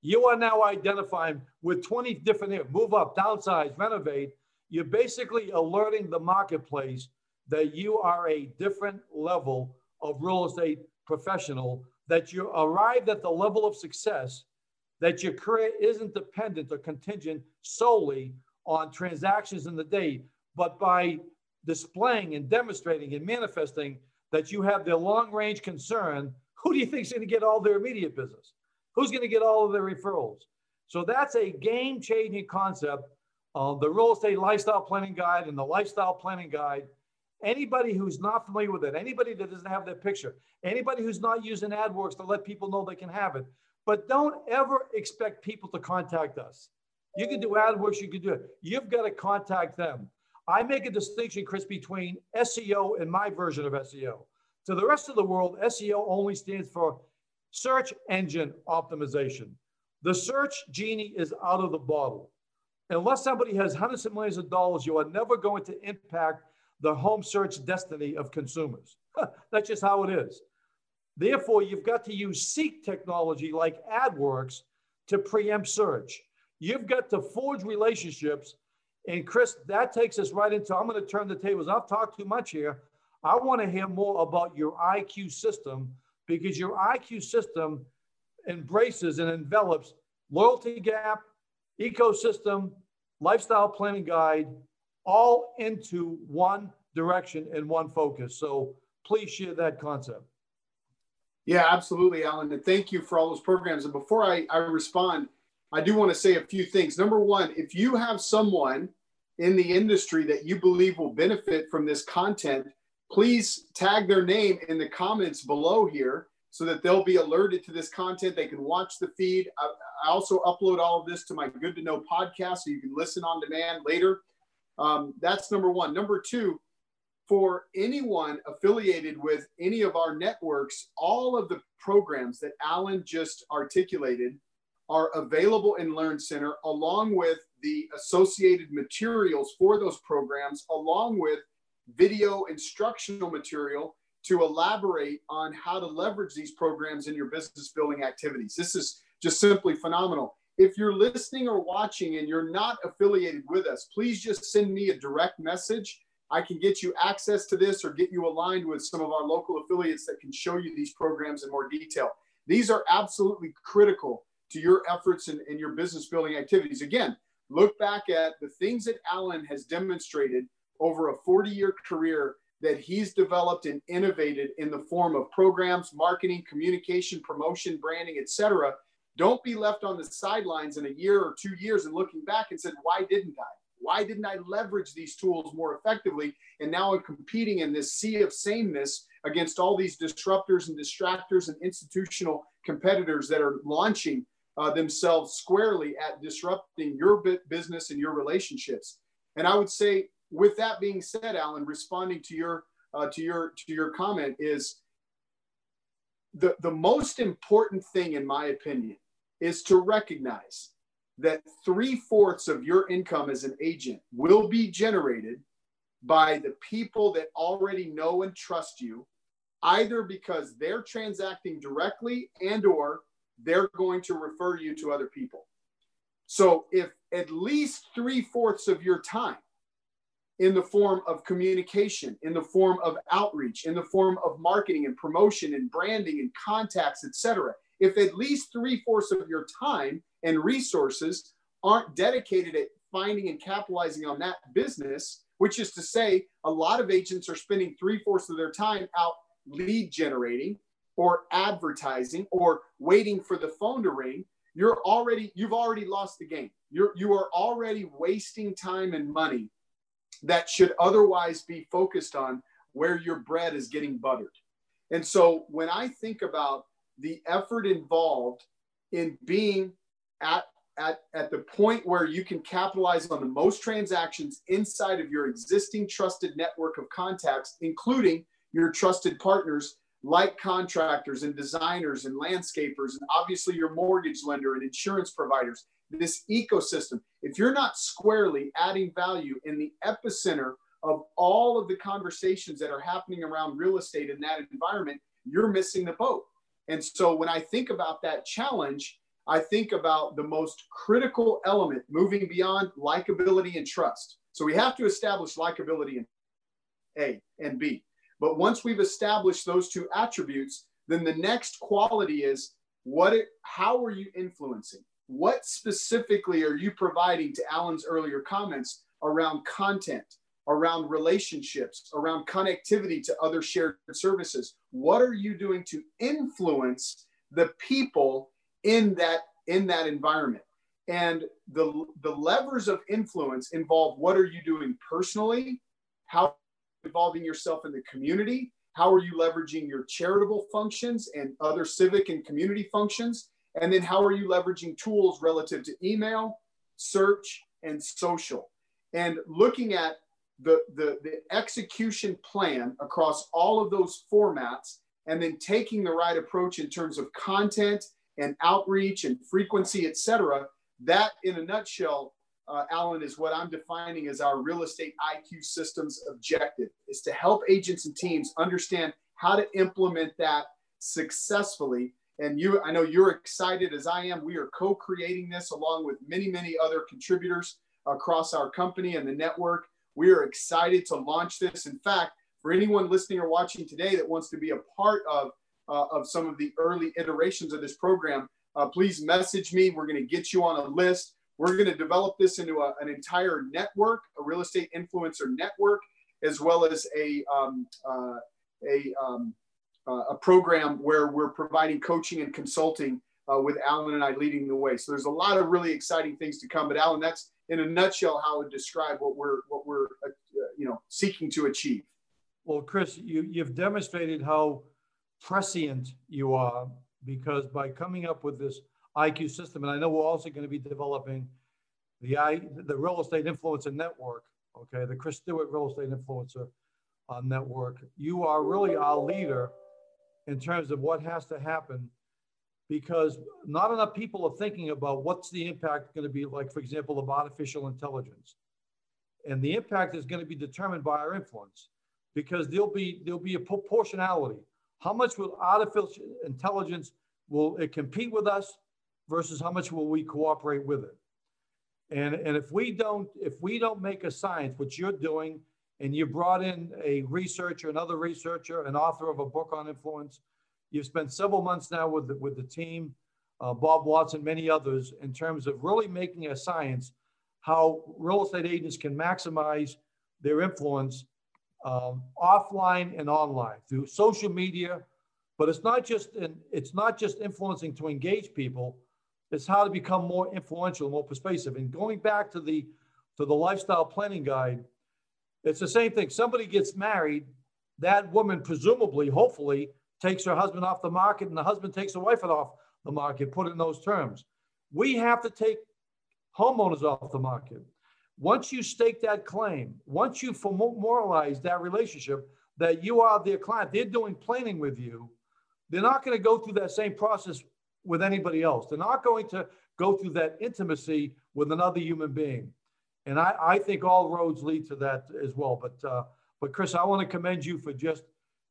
You are now identifying with 20 different move up, downsize, renovate. You're basically alerting the marketplace that you are a different level of real estate professional, that you arrived at the level of success, that your career isn't dependent or contingent solely on transactions in the day, but by displaying and demonstrating and manifesting that you have their long range concern, who do you think is going to get all their immediate business? Who's going to get all of their referrals? So that's a game changing concept. Uh, the real estate lifestyle planning guide and the lifestyle planning guide. Anybody who's not familiar with it, anybody that doesn't have that picture, anybody who's not using ADwerks to let people know they can have it, but don't ever expect people to contact us. You can do ADwerks, you can do it. You've got to contact them. I make a distinction, Chris, between SEO and my version of SEO. To the rest of the world, SEO only stands for search engine optimization. The search genie is out of the bottle. Unless somebody has hundreds of millions of dollars, you are never going to impact the home search destiny of consumers. That's just how it is. Therefore, you've got to use seek technology like ADwerks to preempt search. You've got to forge relationships and Chris, that takes us right into I'm going to turn the tables. I've talked too much here. I want to hear more about your IQ system because your IQ system embraces and envelops loyalty gap, ecosystem, lifestyle planning guide, all into one direction and one focus. So please share that concept. Yeah, absolutely, Allan. And thank you for all those programs. And before I, I respond, I do want to say a few things. Number one, if you have someone in the industry that you believe will benefit from this content, please tag their name in the comments below here so that they'll be alerted to this content. They can watch the feed. I, I also upload all of this to my Good to Know podcast so you can listen on demand later. Um, that's number one. Number two, for anyone affiliated with any of our networks, all of the programs that Allan just articulated are available in Learn Center along with the associated materials for those programs, along with video instructional material to elaborate on how to leverage these programs in your business building activities. This is just simply phenomenal. If you're listening or watching and you're not affiliated with us, please just send me a direct message. I can get you access to this or get you aligned with some of our local affiliates that can show you these programs in more detail. These are absolutely critical to your efforts and, and your business building activities. Again, look back at the things that Allan has demonstrated over a 40 year career that he's developed and innovated in the form of programs, marketing, communication, promotion, branding, etc. Don't be left on the sidelines in a year or two years and looking back and said, why didn't I? Why didn't I leverage these tools more effectively? And now I'm competing in this sea of sameness against all these disruptors and distractors and institutional competitors that are launching uh, themselves squarely at disrupting your business and your relationships. And I would say, with that being said, Allan, responding to your uh, to your to your comment is the the most important thing, in my opinion, is to recognize that three fourths of your income as an agent will be generated by the people that already know and trust you either because they're transacting directly and or they're going to refer you to other people. So if at least three fourths of your time in the form of communication, in the form of outreach, in the form of marketing and promotion and branding and contacts, etc. If at least three fourths of your time and resources aren't dedicated at finding and capitalizing on that business, which is to say, a lot of agents are spending three fourths of their time out lead generating, or advertising or waiting for the phone to ring, you're already you've already lost the game. You're you are already wasting time and money that should otherwise be focused on where your bread is getting buttered. And so when I think about the effort involved in being at, at, at the point where you can capitalize on the most transactions inside of your existing trusted network of contacts, including your trusted partners like contractors and designers and landscapers, and obviously your mortgage lender and insurance providers, this ecosystem. If you're not squarely adding value in the epicenter of all of the conversations that are happening around real estate in that environment, you're missing the boat. And so when I think about that challenge, I think about the most critical element moving beyond likability and trust. So we have to establish likability in A and B. But once we've established those two attributes, then the next quality is what it, how are you influencing? What specifically are you providing to Allan's earlier comments around content, around relationships, around connectivity to other shared services? What are you doing to influence the people in that in that environment? And the the levers of influence involve what are you doing personally? How involving yourself in the community? How are you leveraging your charitable functions and other civic and community functions? And then how are you leveraging tools relative to email, search, and social? And looking at the, the, the execution plan across all of those formats and then taking the right approach in terms of content and outreach and frequency, et cetera, that in a nutshell, uh, Allan, is what I'm defining as our real estate IQ systems objective is to help agents and teams understand how to implement that successfully. And you, I know you're excited as I am. We are co-creating this along with many, many other contributors across our company and the network. We are excited to launch this. In fact, for anyone listening or watching today that wants to be a part of, uh, of some of the early iterations of this program, uh, please message me. We're going to get you on a list. We're going to develop this into a, an entire network, a real estate influencer network, as well as a, um, uh, a, um, uh, a program where we're providing coaching and consulting uh, with Allan and I leading the way. So there's a lot of really exciting things to come. But Allan, that's in a nutshell how I would describe what we're what we're uh, you know seeking to achieve. Well, Chris, you you've demonstrated how prescient you are because by coming up with this IQ system, and I know we're also going to be developing the I the real estate influencer network. Okay, the Chris Stuart real estate influencer uh, network. You are really our leader in terms of what has to happen because not enough people are thinking about what's the impact going to be like, for example, of artificial intelligence. And the impact is going to be determined by our influence because there'll be there'll be a proportionality. How much will artificial intelligence will it compete with us versus how much will we cooperate with it? And, and if we don't if we don't make a science, which you're doing, and you brought in a researcher, another researcher, an author of a book on influence, You've spent several months now with the, with the team, uh, Bob Watson, many others, in terms of really making a science how real estate agents can maximize their influence um, offline and online through social media. But it's not just in, it's not just influencing to engage people. It's how to become more influential, more persuasive. And going back to the to the lifestyle planning guide, it's the same thing. Somebody gets married, that woman presumably, hopefully, takes her husband off the market and the husband takes the wife off the market, put it in those terms. We have to take homeowners off the market. Once you stake that claim, once you formalize that relationship that you are their client, they're doing planning with you, they're not going to go through that same process with anybody else. They're not going to go through that intimacy with another human being. And I, I think all roads lead to that as well. But, uh, but Chris, I want to commend you for just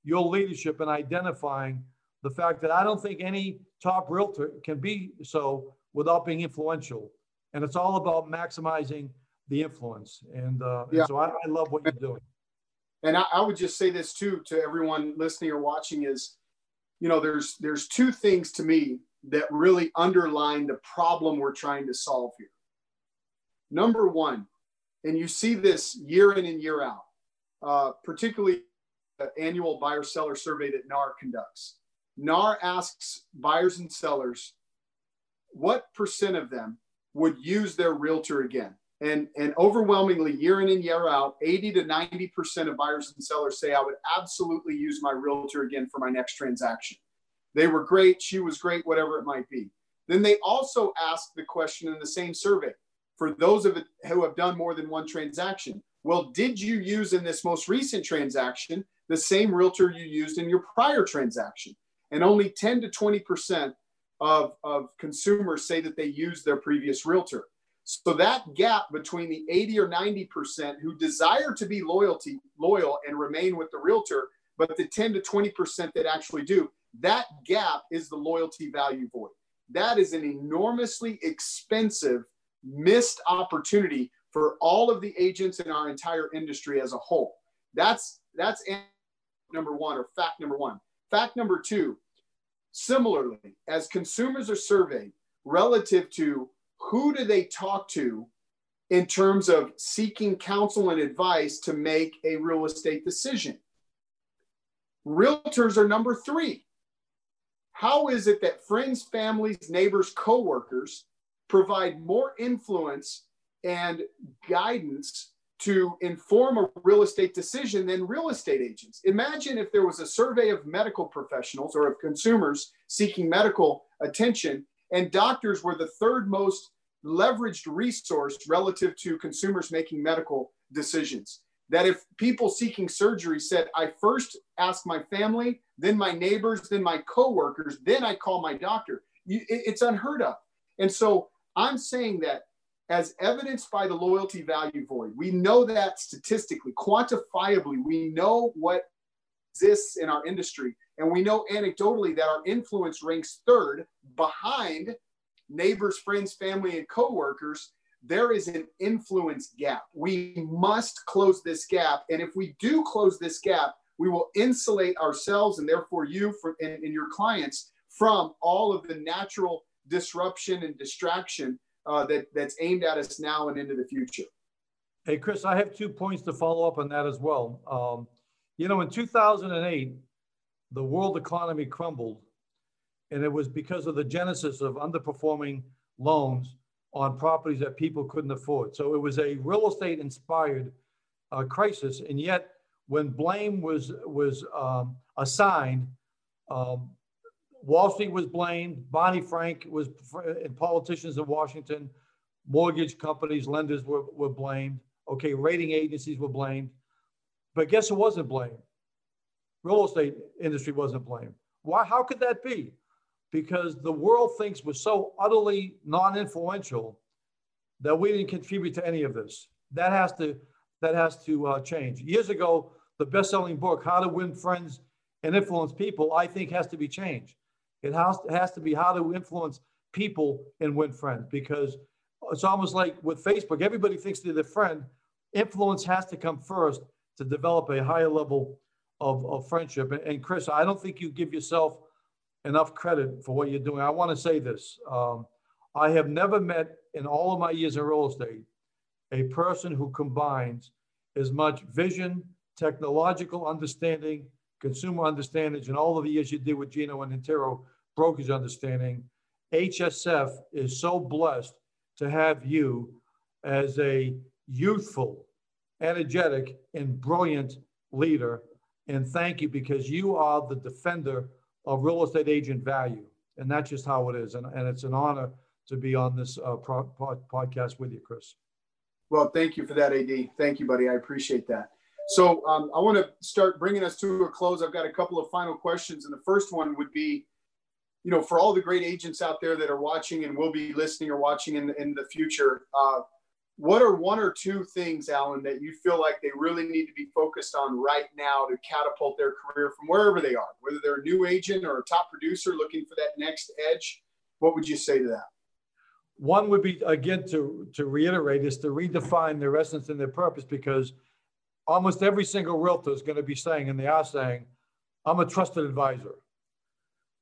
your leadership in identifying the fact that I don't think any top realtor can be so without being influential. And it's all about maximizing the influence. And, uh, yeah. and so I, I, love what you're doing. And I, I would just say this too to everyone listening or watching is, you know, there's there's two things to me that really underline the problem we're trying to solve here. Number one, and you see this year in and year out, uh, particularly the annual buyer seller survey that NAR conducts. NAR asks buyers and sellers what percent of them would use their realtor again. And, and overwhelmingly, year in and year out, 80 to 90% of buyers and sellers say, I would absolutely use my realtor again for my next transaction. They were great. She was great, whatever it might be. Then they also ask the question in the same survey for those of it who have done more than one transaction. Well, did you use in this most recent transaction the same realtor you used in your prior transaction? And only 10 to 20% of, of consumers say that they use their previous realtor. So that gap between the 80 or 90% who desire to be loyalty, loyal and remain with the realtor, but the 10 to 20% that actually do, that gap is the loyalty value void. That is an enormously expensive missed opportunity for all of the agents in our entire industry as a whole. That's that's number one or fact number one. Fact number two, similarly, as consumers are surveyed relative to who do they talk to in terms of seeking counsel and advice to make a real estate decision. Realtors are number three. How is it that friends, families, neighbors, coworkers provide more influence and guidance to inform a real estate decision than real estate agents. Imagine if there was a survey of medical professionals or of consumers seeking medical attention, and doctors were the third most leveraged resource relative to consumers making medical decisions. That if people seeking surgery said, I first ask my family, then my neighbors, then my coworkers, then I call my doctor, it's unheard of. And so I'm saying that as evidenced by the loyalty value void, we know that statistically, quantifiably, we know what exists in our industry. And we know anecdotally that our influence ranks third behind neighbors, friends, family, and coworkers. There is an influence gap. We must close this gap. And if we do close this gap, we will insulate ourselves and therefore you for, and, and your clients from all of the natural disruption and distraction uh, that, that's aimed at us now and into the future. Hey, Chris, I have two points to follow up on that as well. Um, you know, in 2008, the world economy crumbled, and it was because of the genesis of underperforming loans on properties that people couldn't afford. So it was a real estate inspired uh, crisis, and yet when blame was was um, assigned, um, Wall Street was blamed. Barney Frank was, and politicians in Washington, mortgage companies, lenders were, were blamed. Okay, rating agencies were blamed. But guess who wasn't blamed? Real estate industry wasn't blamed. Why? How could that be? Because the world thinks we're so utterly non-influential that we didn't contribute to any of this. That has to that has to uh, change. Years ago, the best-selling book, How to Win Friends and Influence People, I think has to be changed. It has, has to be how to influence people and win friends because it's almost like with Facebook, everybody thinks they're the friend. Influence has to come first to develop a higher level of, of friendship. And Chris, I don't think you give yourself enough credit for what you're doing. I want to say this. Um, I have never met in all of my years in real estate a person who combines as much vision, technological understanding, consumer understanding, and all of the years you did with Gino and Intero brokerage understanding, HSF is so blessed to have you as a youthful, energetic, and brilliant leader. And thank you because you are the defender of real estate agent value. And that's just how it is. And, and it's an honor to be on this uh, pro- podcast with you, Chris. Well, thank you for that, AD. Thank you, buddy. I appreciate that. So um, I want to start bringing us to a close. I've got a couple of final questions, and the first one would be, you know, for all the great agents out there that are watching and will be listening or watching in, in the future, uh, what are one or two things, Allan, that you feel like they really need to be focused on right now to catapult their career from wherever they are, whether they're a new agent or a top producer looking for that next edge? What would you say to that? One would be again to to reiterate is to redefine their essence and their purpose because almost every single realtor is going to be saying, and they are saying, I'm a trusted advisor.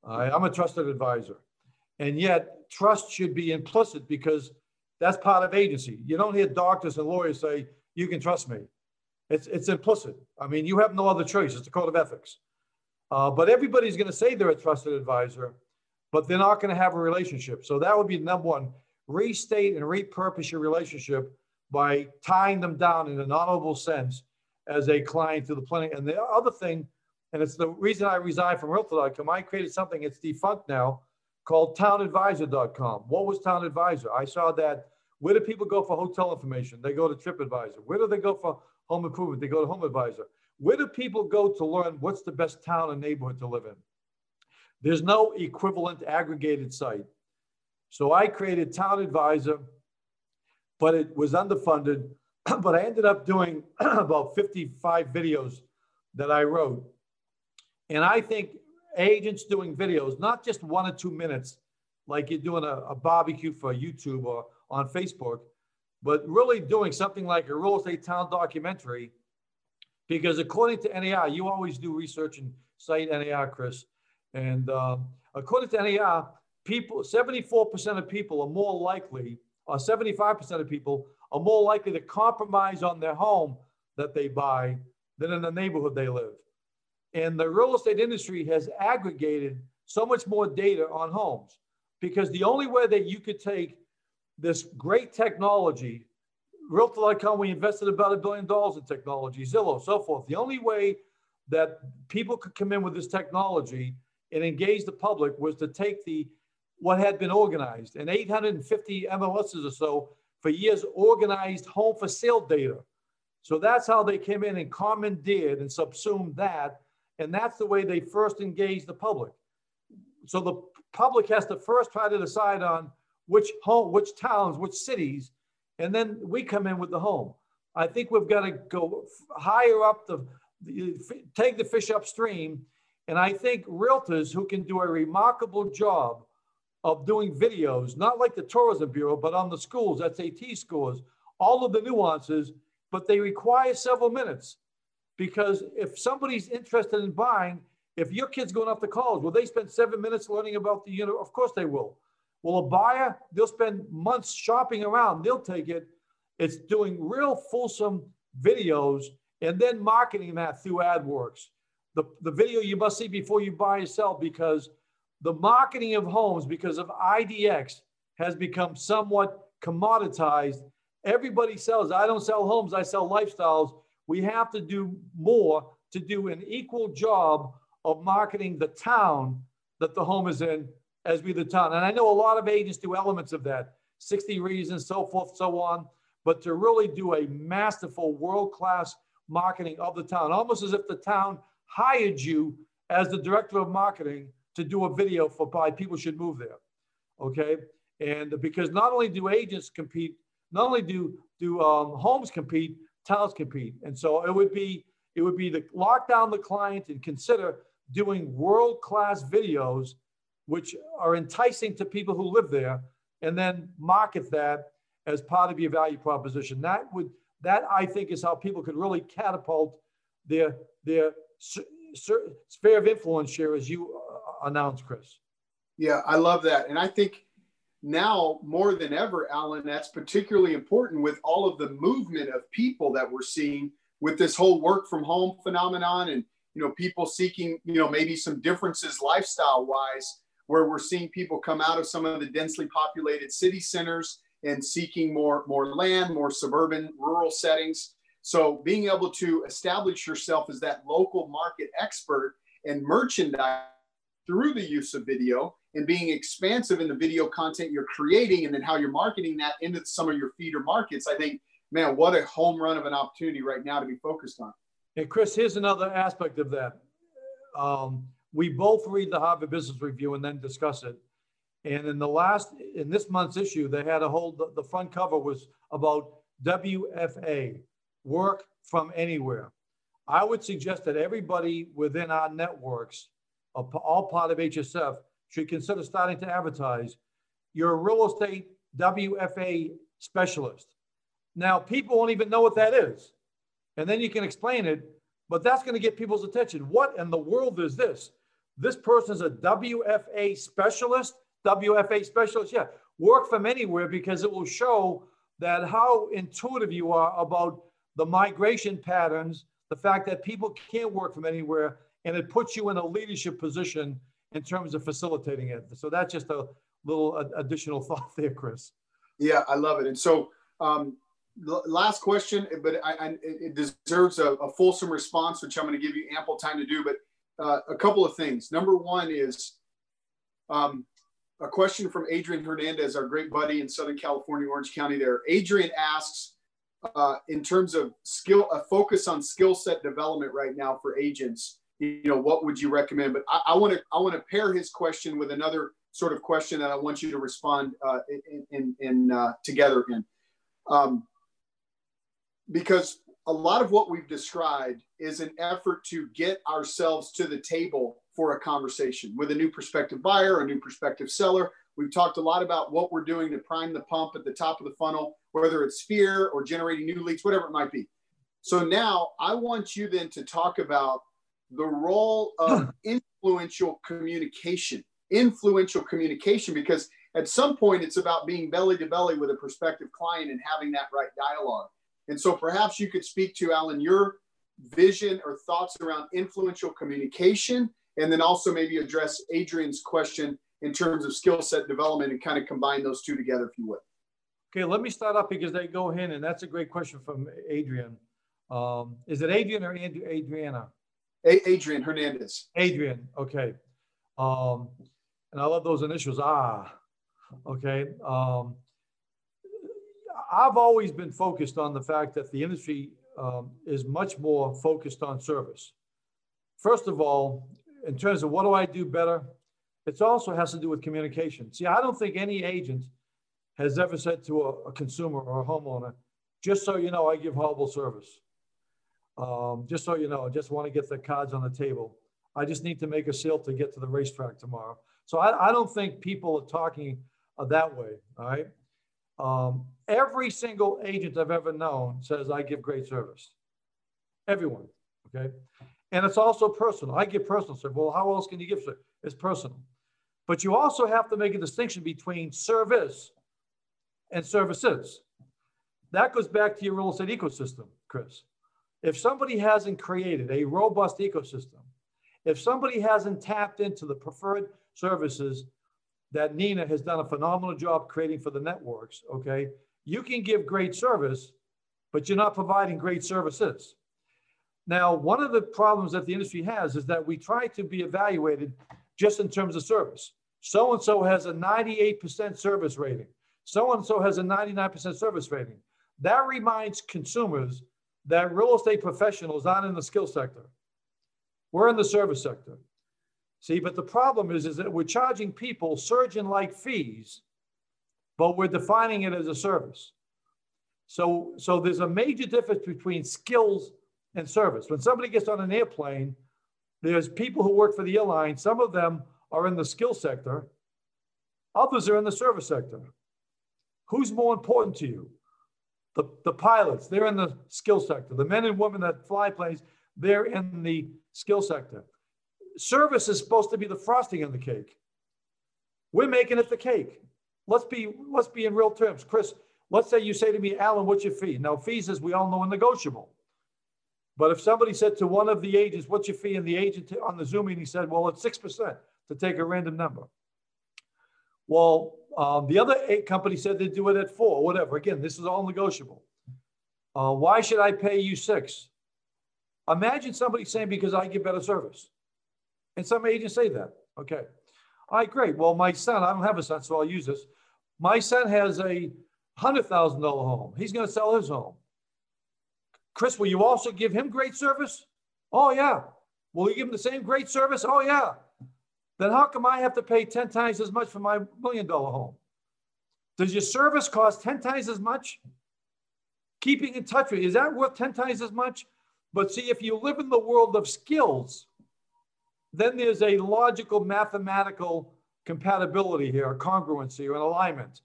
I'm a trusted advisor. And yet, trust should be implicit because that's part of agency. You don't hear doctors and lawyers say, You can trust me. It's, it's implicit. I mean, you have no other choice. It's a code of ethics. Uh, but everybody's going to say they're a trusted advisor, but they're not going to have a relationship. So that would be number one restate and repurpose your relationship by tying them down in an honorable sense as a client to the planning. And the other thing, and it's the reason I resigned from Realtor.com, I created something, it's defunct now, called townadvisor.com. What was Town Advisor? I saw that. Where do people go for hotel information? They go to TripAdvisor. Where do they go for home improvement? They go to Home Advisor. Where do people go to learn what's the best town and neighborhood to live in? There's no equivalent aggregated site. So I created Town Advisor, but it was underfunded. but I ended up doing about 55 videos that I wrote. And I think agents doing videos, not just one or two minutes, like you're doing a, a barbecue for YouTube or on Facebook, but really doing something like a real estate town documentary. Because according to NAR, you always do research and cite NAR, Chris. And uh, according to NAR, people, 74% of people are more likely, or 75% of people are more likely to compromise on their home that they buy than in the neighborhood they live. And the real estate industry has aggregated so much more data on homes because the only way that you could take this great technology, Realtor.com, we invested about a billion dollars in technology, Zillow, so forth. The only way that people could come in with this technology and engage the public was to take the what had been organized and 850 MLSs or so for years organized home for sale data. So that's how they came in and commandeered and subsumed that and that's the way they first engage the public. So the public has to first try to decide on which home, which towns, which cities, and then we come in with the home. I think we've got to go higher up the, take the fish upstream. And I think realtors who can do a remarkable job of doing videos, not like the Tourism Bureau, but on the schools, SAT scores, all of the nuances, but they require several minutes. Because if somebody's interested in buying, if your kid's going off to college, will they spend seven minutes learning about the unit? Of course they will. Well, a buyer, they'll spend months shopping around. They'll take it. It's doing real fulsome videos and then marketing that through ADwerks. The, the video you must see before you buy or sell because the marketing of homes, because of IDX, has become somewhat commoditized. Everybody sells. I don't sell homes, I sell lifestyles we have to do more to do an equal job of marketing the town that the home is in as we the town. And I know a lot of agents do elements of that, 60 reasons, so forth, so on. But to really do a masterful world-class marketing of the town, almost as if the town hired you as the director of marketing to do a video for why people should move there. Okay. And because not only do agents compete, not only do do um, homes compete, towns compete. And so it would be it would be to lock down the client and consider doing world-class videos which are enticing to people who live there and then market that as part of your value proposition. That would that I think is how people could really catapult their their sphere of influence here as you uh, announced, Chris. Yeah, I love that. And I think now more than ever, Allan, that's particularly important with all of the movement of people that we're seeing with this whole work from home phenomenon and you know people seeking you know maybe some differences lifestyle wise where we're seeing people come out of some of the densely populated city centers and seeking more more land more suburban rural settings. So being able to establish yourself as that local market expert and merchandise through the use of video and being expansive in the video content you're creating and then how you're marketing that into some of your feeder markets, I think, man, what a home run of an opportunity right now to be focused on. And Chris, here's another aspect of that. Um, we both read the Harvard Business Review and then discuss it. And in the last, in this month's issue, they had a whole, the, the front cover was about WFA, work from anywhere. I would suggest that everybody within our networks, all part of HSF, should consider starting to advertise. You're a real estate WFA specialist. Now, people won't even know what that is. And then you can explain it, but that's going to get people's attention. What in the world is this? This person is a WFA specialist. WFA specialist, yeah. Work from anywhere because it will show that how intuitive you are about the migration patterns, the fact that people can't work from anywhere, and it puts you in a leadership position in terms of facilitating it. So that's just a little additional thought there, Chris. Yeah, I love it. And so um, last question, but I, I, it deserves a, a, fulsome response, which I'm going to give you ample time to do. But uh, a couple of things. Number one is um, a question from Adrian Hernandez, our great buddy in Southern California, Orange County. There, Adrian asks, uh, in terms of skill, a focus on skill set development right now for agents. You know, what would you recommend? But I want to I want to pair his question with another sort of question that I want you to respond uh, in, in, in uh, together in. Um, because a lot of what we've described is an effort to get ourselves to the table for a conversation with a new prospective buyer, a new prospective seller. We've talked a lot about what we're doing to prime the pump at the top of the funnel, whether it's fear or generating new leads, whatever it might be. So now I want you then to talk about the role of influential communication, influential communication, because at some point it's about being belly to belly with a prospective client and having that right dialogue. And so perhaps you could speak to Allan your vision or thoughts around influential communication, and then also maybe address Adrian's question in terms of skill set development and kind of combine those two together, if you would. Okay, let me start up because they go in, and that's a great question from Adrian. Um, is it Adrian or Adriana? A- Adrian Hernandez. Adrian, okay. Um, and I love those initials. Ah, okay. Um, I've always been focused on the fact that the industry um, is much more focused on service. First of all, in terms of what do I do better, it also has to do with communication. See, I don't think any agent has ever said to a, a consumer or a homeowner, just so you know, I give horrible service. Um, just so you know, I just want to get the cards on the table. I just need to make a sale to get to the racetrack tomorrow. So I, I don't think people are talking uh, that way. All right. Um, every single agent I've ever known says I give great service. Everyone. Okay. And it's also personal. I give personal service. Well, how else can you give service? It's personal. But you also have to make a distinction between service and services. That goes back to your real estate ecosystem, Chris. If somebody hasn't created a robust ecosystem, if somebody hasn't tapped into the preferred services that Nina has done a phenomenal job creating for the networks, okay, you can give great service, but you're not providing great services. Now, one of the problems that the industry has is that we try to be evaluated just in terms of service. So and so has a 98% service rating. So and so has a 99% service rating. That reminds consumers that real estate professionals aren't in the skill sector. We're in the service sector. See, but the problem is, is that we're charging people surgeon-like fees, but we're defining it as a service. So, so there's a major difference between skills and service. When somebody gets on an airplane, there's people who work for the airline. Some of them are in the skill sector. Others are in the service sector. Who's more important to you? The, the pilots, they're in the skill sector. The men and women that fly planes, they're in the skill sector. Service is supposed to be the frosting on the cake. We're making it the cake. Let's be let's be in real terms. Chris, let's say you say to me, Allan, what's your fee? Now, fees, as we all know, are negotiable. But if somebody said to one of the agents, what's your fee? And the agent on the Zoom meeting said, well, it's 6% to take a random number. Well, um, the other eight company said they'd do it at four, whatever. Again, this is all negotiable. Uh, why should I pay you six? Imagine somebody saying, because I give better service. And some agents say that. Okay. All right, great. Well, my son, I don't have a son, so I'll use this. My son has a $100,000 home. He's going to sell his home. Chris, will you also give him great service? Oh, yeah. Will you give him the same great service? Oh, yeah. Then how come I have to pay 10 times as much for my million dollar home? Does your service cost 10 times as much? Keeping in touch with you, is that worth 10 times as much? But see, if you live in the world of skills, then there's a logical mathematical compatibility here, a congruency or an alignment.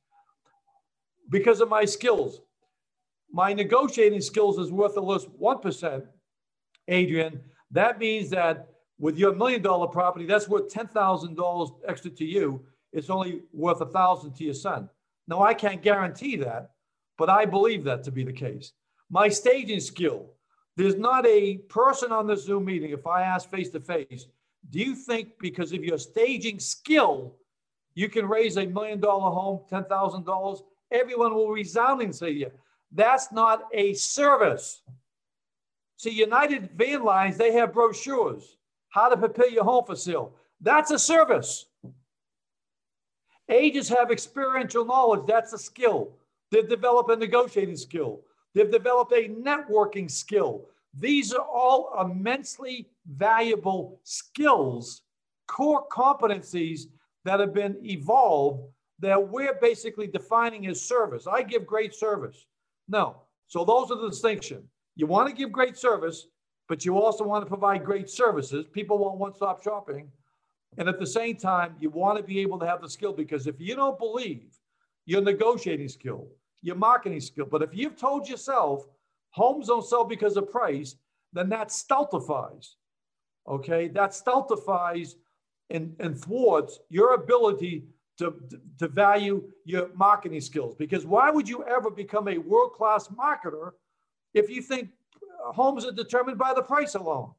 Because of my skills, my negotiating skills is worth at least 1%, Adrian. That means that with your million dollar property, that's worth $10,000 extra to you. It's only worth a thousand to your son. Now, I can't guarantee that, but I believe that to be the case. My staging skill, there's not a person on the Zoom meeting, if I ask face to face, do you think because of your staging skill, you can raise a million dollar home, $10,000? Everyone will resoundingly say, yeah, That's not a service. See, United Van Lines, they have brochures, how to prepare your home for sale. That's a service. Agents have experiential knowledge. That's a skill. They've developed a negotiating skill. They've developed a networking skill. These are all immensely valuable skills, core competencies that have been evolved that we're basically defining as service. I give great service. No. So those are the distinction. You want to give great service, but you also want to provide great services. People want one-stop shopping. And at the same time, you want to be able to have the skill because if you don't believe your negotiating skill, your marketing skill, but if you've told yourself homes don't sell because of price, then that stultifies. Okay, that stultifies and, and thwarts your ability to, to value your marketing skills. Because why would you ever become a world class marketer if you think homes are determined by the price alone?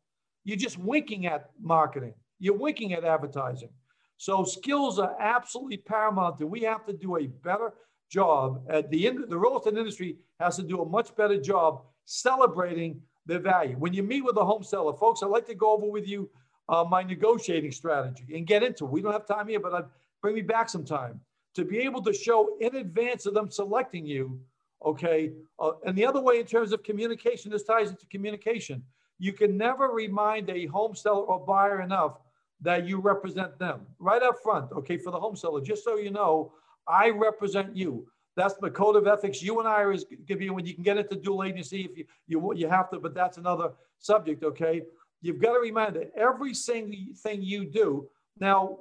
You're just winking at marketing, you're winking at advertising. So skills are absolutely paramount, and we have to do a better job at the end. The real estate industry has to do a much better job celebrating their value. When you meet with a home seller, folks, I'd like to go over with you uh, my negotiating strategy and get into it. We don't have time here, but I'd bring me back some time to be able to show in advance of them selecting you. Okay. Uh, and the other way, in terms of communication, this ties into communication. You can never remind a home seller or buyer enough that you represent them right up front. Okay. For the home seller, just so you know, I represent you. That's the code of ethics. You and I is give you when you can get into dual agency if you, you you have to, but that's another subject. Okay. You've got to remind that every single thing you do. Now,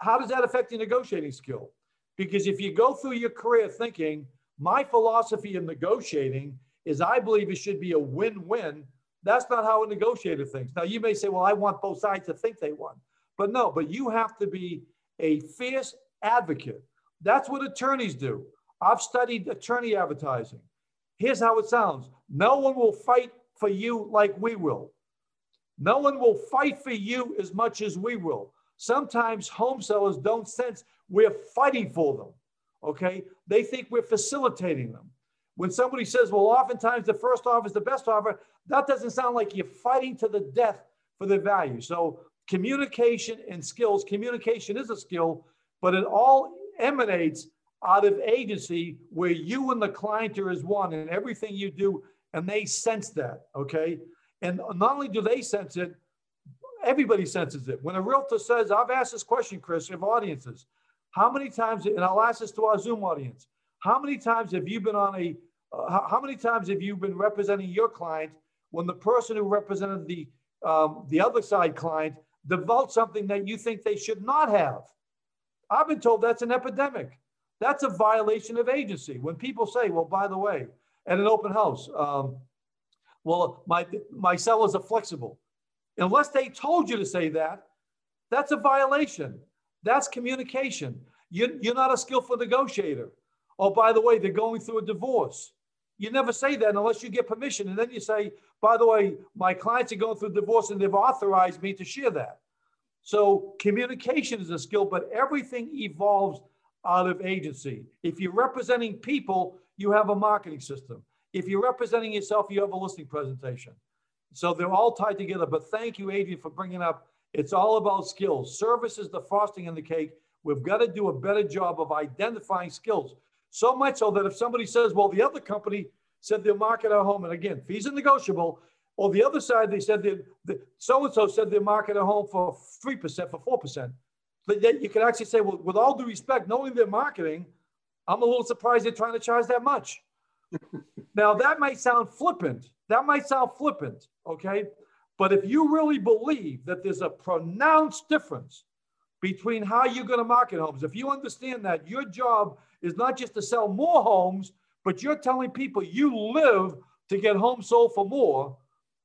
how does that affect your negotiating skill? Because if you go through your career thinking, my philosophy of negotiating is I believe it should be a win win, that's not how a negotiator thinks. Now, you may say, well, I want both sides to think they won. But no, but you have to be a fierce advocate. That's what attorneys do. I've studied attorney advertising. Here's how it sounds no one will fight for you like we will. No one will fight for you as much as we will. Sometimes home sellers don't sense we're fighting for them. Okay. They think we're facilitating them. When somebody says, well, oftentimes the first offer is the best offer, that doesn't sound like you're fighting to the death for the value. So, communication and skills, communication is a skill, but it all emanates out of agency where you and the client are as one and everything you do, and they sense that. Okay. And not only do they sense it, everybody senses it. When a realtor says, I've asked this question, Chris, of audiences, how many times, and I'll ask this to our Zoom audience, how many times have you been on a, uh, how, many times have you been representing your client when the person who represented the, um, the other side client divulged something that you think they should not have? I've been told that's an epidemic. That's a violation of agency. When people say, well, by the way, at an open house, um, well, my, my sellers are flexible. Unless they told you to say that, that's a violation. That's communication. You, you're not a skillful negotiator. Oh, by the way, they're going through a divorce. You never say that unless you get permission. And then you say, by the way, my clients are going through divorce and they've authorized me to share that. So communication is a skill, but everything evolves out of agency. If you're representing people, you have a marketing system. If you're representing yourself, you have a listing presentation. So they're all tied together. But thank you, Adrian, for bringing up. It's all about skills. Service is the frosting in the cake. We've got to do a better job of identifying skills. So much so that if somebody says, well, the other company said they'll market our home, and again, fees are negotiable. Or the other side, they said that so and so said they'll market a home for 3%, for 4%. But yet you can actually say, well, with all due respect, knowing their marketing, I'm a little surprised they're trying to charge that much. now, that might sound flippant. That might sound flippant, okay? But if you really believe that there's a pronounced difference between how you're going to market homes, if you understand that your job is not just to sell more homes, but you're telling people you live to get homes sold for more,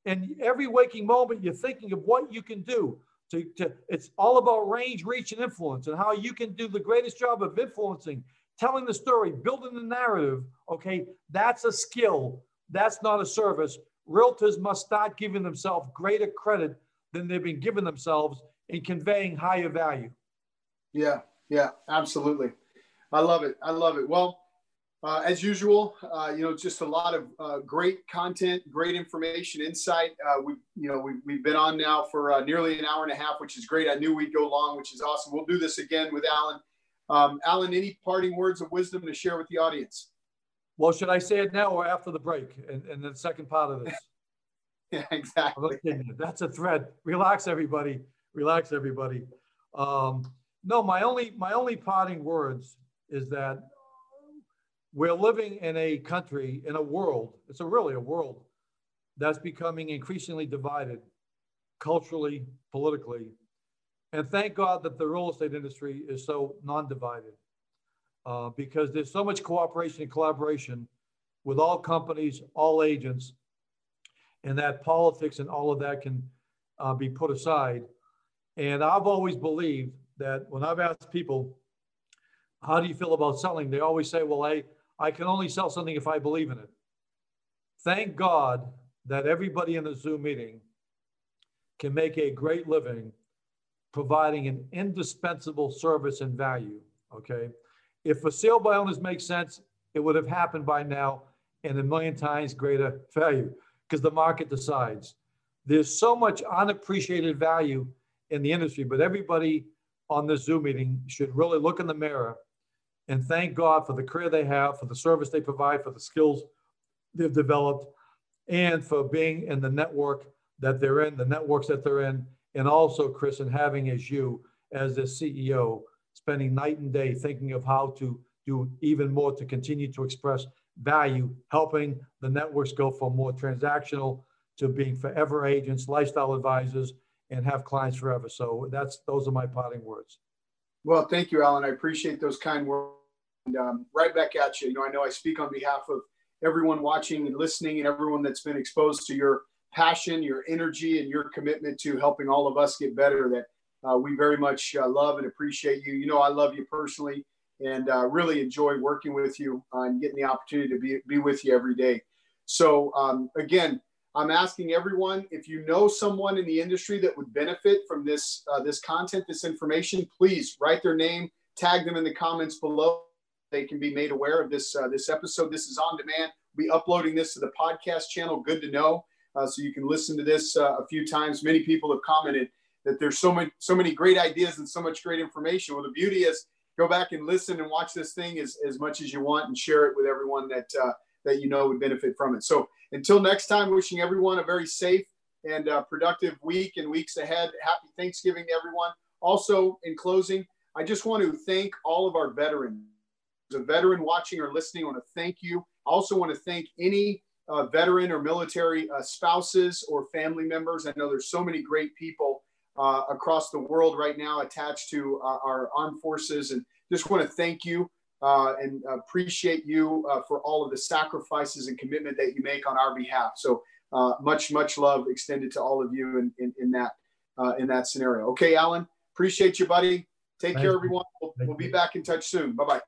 and every waking moment you're thinking of what you can do to, to it's all about range, reach, and influence, and how you can do the greatest job of influencing, telling the story, building the narrative. Okay, that's a skill. That's not a service. Realtors must start giving themselves greater credit than they've been giving themselves in conveying higher value. Yeah, yeah, absolutely. I love it. I love it. Well, Uh, as usual, uh, you know, just a lot of uh, great content, great information, insight. Uh, we, you know, we've, we've been on now for uh, nearly an hour and a half, which is great. I knew we'd go long, which is awesome. We'll do this again with Allan. Um, Allan, any parting words of wisdom to share with the audience? Well, should I say it now or after the break and, and the second part of this? yeah, exactly. That's a threat. Relax, everybody. Relax, everybody. Um, no, my only my only parting words is that we're living in a country, in a world, it's a really a world that's becoming increasingly divided culturally, politically. And thank God that the real estate industry is so non-divided uh, because there's so much cooperation and collaboration with all companies, all agents, and that politics and all of that can uh, be put aside. And I've always believed that when I've asked people, how do you feel about selling? They always say, well, I, I can only sell something if I believe in it. Thank God that everybody in the Zoom meeting can make a great living providing an indispensable service and value. Okay. If a sale by owners makes sense, it would have happened by now and a million times greater value because the market decides. There's so much unappreciated value in the industry, but everybody on this Zoom meeting should really look in the mirror and thank God for the career they have, for the service they provide, for the skills they've developed, and for being in the network that they're in, the networks that they're in, and also, Chris, and having as you as the CEO, spending night and day thinking of how to do even more to continue to express value, helping the networks go from more transactional to being forever agents, lifestyle advisors, and have clients forever. So that's those are my parting words. Well, thank you, Allan. I appreciate those kind words. And um, right back at you. You know, I know I speak on behalf of everyone watching and listening, and everyone that's been exposed to your passion, your energy, and your commitment to helping all of us get better. That uh, we very much uh, love and appreciate you. You know, I love you personally, and uh, really enjoy working with you and getting the opportunity to be be with you every day. So um, again, I'm asking everyone if you know someone in the industry that would benefit from this uh, this content, this information, please write their name, tag them in the comments below. They can be made aware of this uh, this episode. This is on demand. We'll be uploading this to the podcast channel. Good to know, uh, so you can listen to this a few times. Many people have commented that there's so many so many great ideas and so much great information. Well, the beauty is go back and listen and watch this thing as, as much as you want and share it with everyone that uh, that you know would benefit from it. So until next time, wishing everyone a very safe and uh, productive week and weeks ahead. Happy Thanksgiving to everyone. Also, in closing, I just want to thank all of our veterans. As a veteran watching or listening, I want to thank you. I also want to thank any uh, veteran or military uh, spouses or family members. I know there's so many great people uh, across the world right now attached to uh, our armed forces, and just want to thank you uh, and appreciate you uh, for all of the sacrifices and commitment that you make on our behalf. So uh, much, much love extended to all of you in, in, in that uh, in that scenario. Okay, Allan, appreciate you, buddy. Take Thank care, everyone. We'll, we'll be back in touch soon. Bye bye.